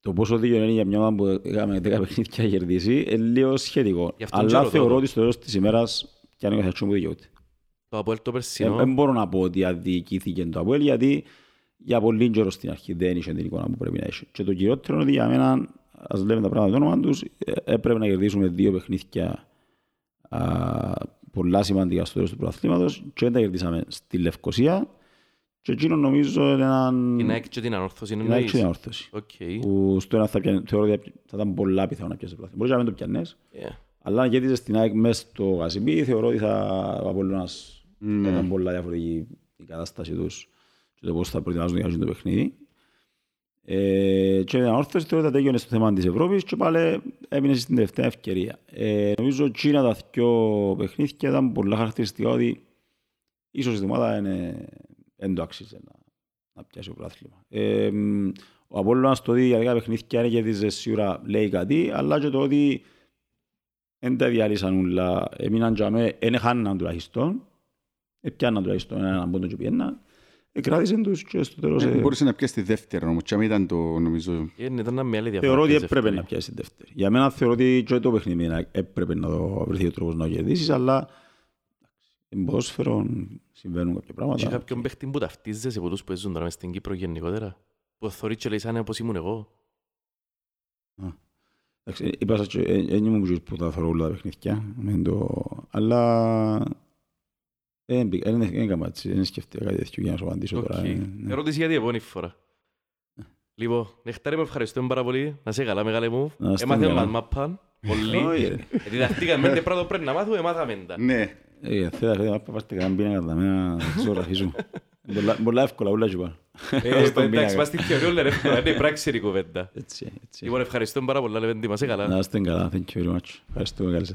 το πόσο δίκαιο είναι για μια ομάδα που έκαμε 10 παιχνίδια και κερδίσει είναι λίγο σχετικό. Αλλά θεωρώ ότι στο τέλος της ημέρας και αν είναι καθαρτσό που δικαιούται. Το Αποέλ το περσινό. Δεν μπορώ να πω ότι αδικήθηκε το Αποέλ γιατί για πολύ καιρό στην αρχή δεν είχε την εικόνα που πρέπει να έχει. Και το κυριότερο είναι ότι για μένα, ας λέμε τα πράγματα το όνομα τους, ε, έπρεπε να κερδίσουμε δύο παιχνίδια α, πολλά σημαντικά στο τέλος του πρωταθλήματος και δεν τα κερδίσαμε στη Λευκοσία και εκείνο νομίζω είναι έναν... Είναι έξω την ανόρθωση. Είναι έξω την ανόρθωση. Okay. Που στο ένα θα, πιάνε, θεωρώ ότι θα ήταν πολλά πιθανό να πιάσει το πρωταθλήμα. Μπορείς να μην το πιάνες. Yeah. Αλλά αν κέρδισες στην ΑΕΚ μέσα στο Γασιμπή, θεωρώ ότι θα ο Απολλώνας ναι. Ήταν πολλά διαφορετική η κατάσταση τους και το πώς θα προετοιμάζουν για το παιχνίδι. Ε, και ένα όρθος τώρα τέλειωνε στο θέμα της Ευρώπης και πάλι έμεινε στην τελευταία ευκαιρία. Ε, νομίζω ότι Κίνα τα δυο παιχνίδια ήταν πολλά χαρακτηριστικά ότι ίσως η ομάδα δεν το άξιζε να, να πιάσει το πρωτάθλημα. Ε, ο Απόλλωνας το ότι για δέκα παιχνίδια είναι κερδίζε σίγουρα λέει κάτι, αλλά και το ότι δεν τα διάλυσαν όλα, έμειναν και αμέ, δεν χάναν τουλάχιστον Επιάννα τουλάχιστον έναν πόντο και πιένα. Εκράτησαν τους και στο τέλος... Ε, μπορούσε να πιάσεις τη δεύτερη όμως και ήταν το νομίζω... Είναι, ήταν μια άλλη διαφορά. Θεωρώ ότι έπρεπε να πιάσεις τη δεύτερη. Για μένα θεωρώ ότι και το παιχνίδι έπρεπε να το βρεθεί ο τρόπος να κερδίσεις, αλλά εν ποδόσφαιρο συμβαίνουν κάποια πράγματα. Και κάποιον παίχτη που ταυτίζεσαι από τους που έζουν τώρα μες στην Κύπρο γενικότερα. Που θωρεί και λέει σαν όπως ήμουν εγώ. Είπα σας, δεν ήμουν που τα θωρώ όλα τα παιχνίδια, αλλά δεν έκανα έτσι, δεν σκέφτηκα κάτι τέτοιο για να σου απαντήσω τώρα. Ε, ναι. Ερώτηση για την επόμενη φορά. Λοιπόν, Νεκτάρη, με ευχαριστούμε πάρα πολύ. Να σε καλά, μεγάλε μου. Έμαθε μας μάπαν. Πολύ. Διδαχτήκαμε μέντε πρώτο πρέπει να μάθουμε, μάθαμε τα. Ναι. Ε, θέλω να μάπα, πάστε κανένα πίνα κατά μένα, ζωγραφίζουν. Πολλά εύκολα, όλα και πάνω. Εντάξει, μας τη θεωρεί όλα εύκολα, είναι πράξη η κουβέντα. Λοιπόν, ευχαριστούμε πάρα πολλά, Λεβέντη, μας καλά. Να είστε καλά, thank you very much. Ευχαριστούμε, καλή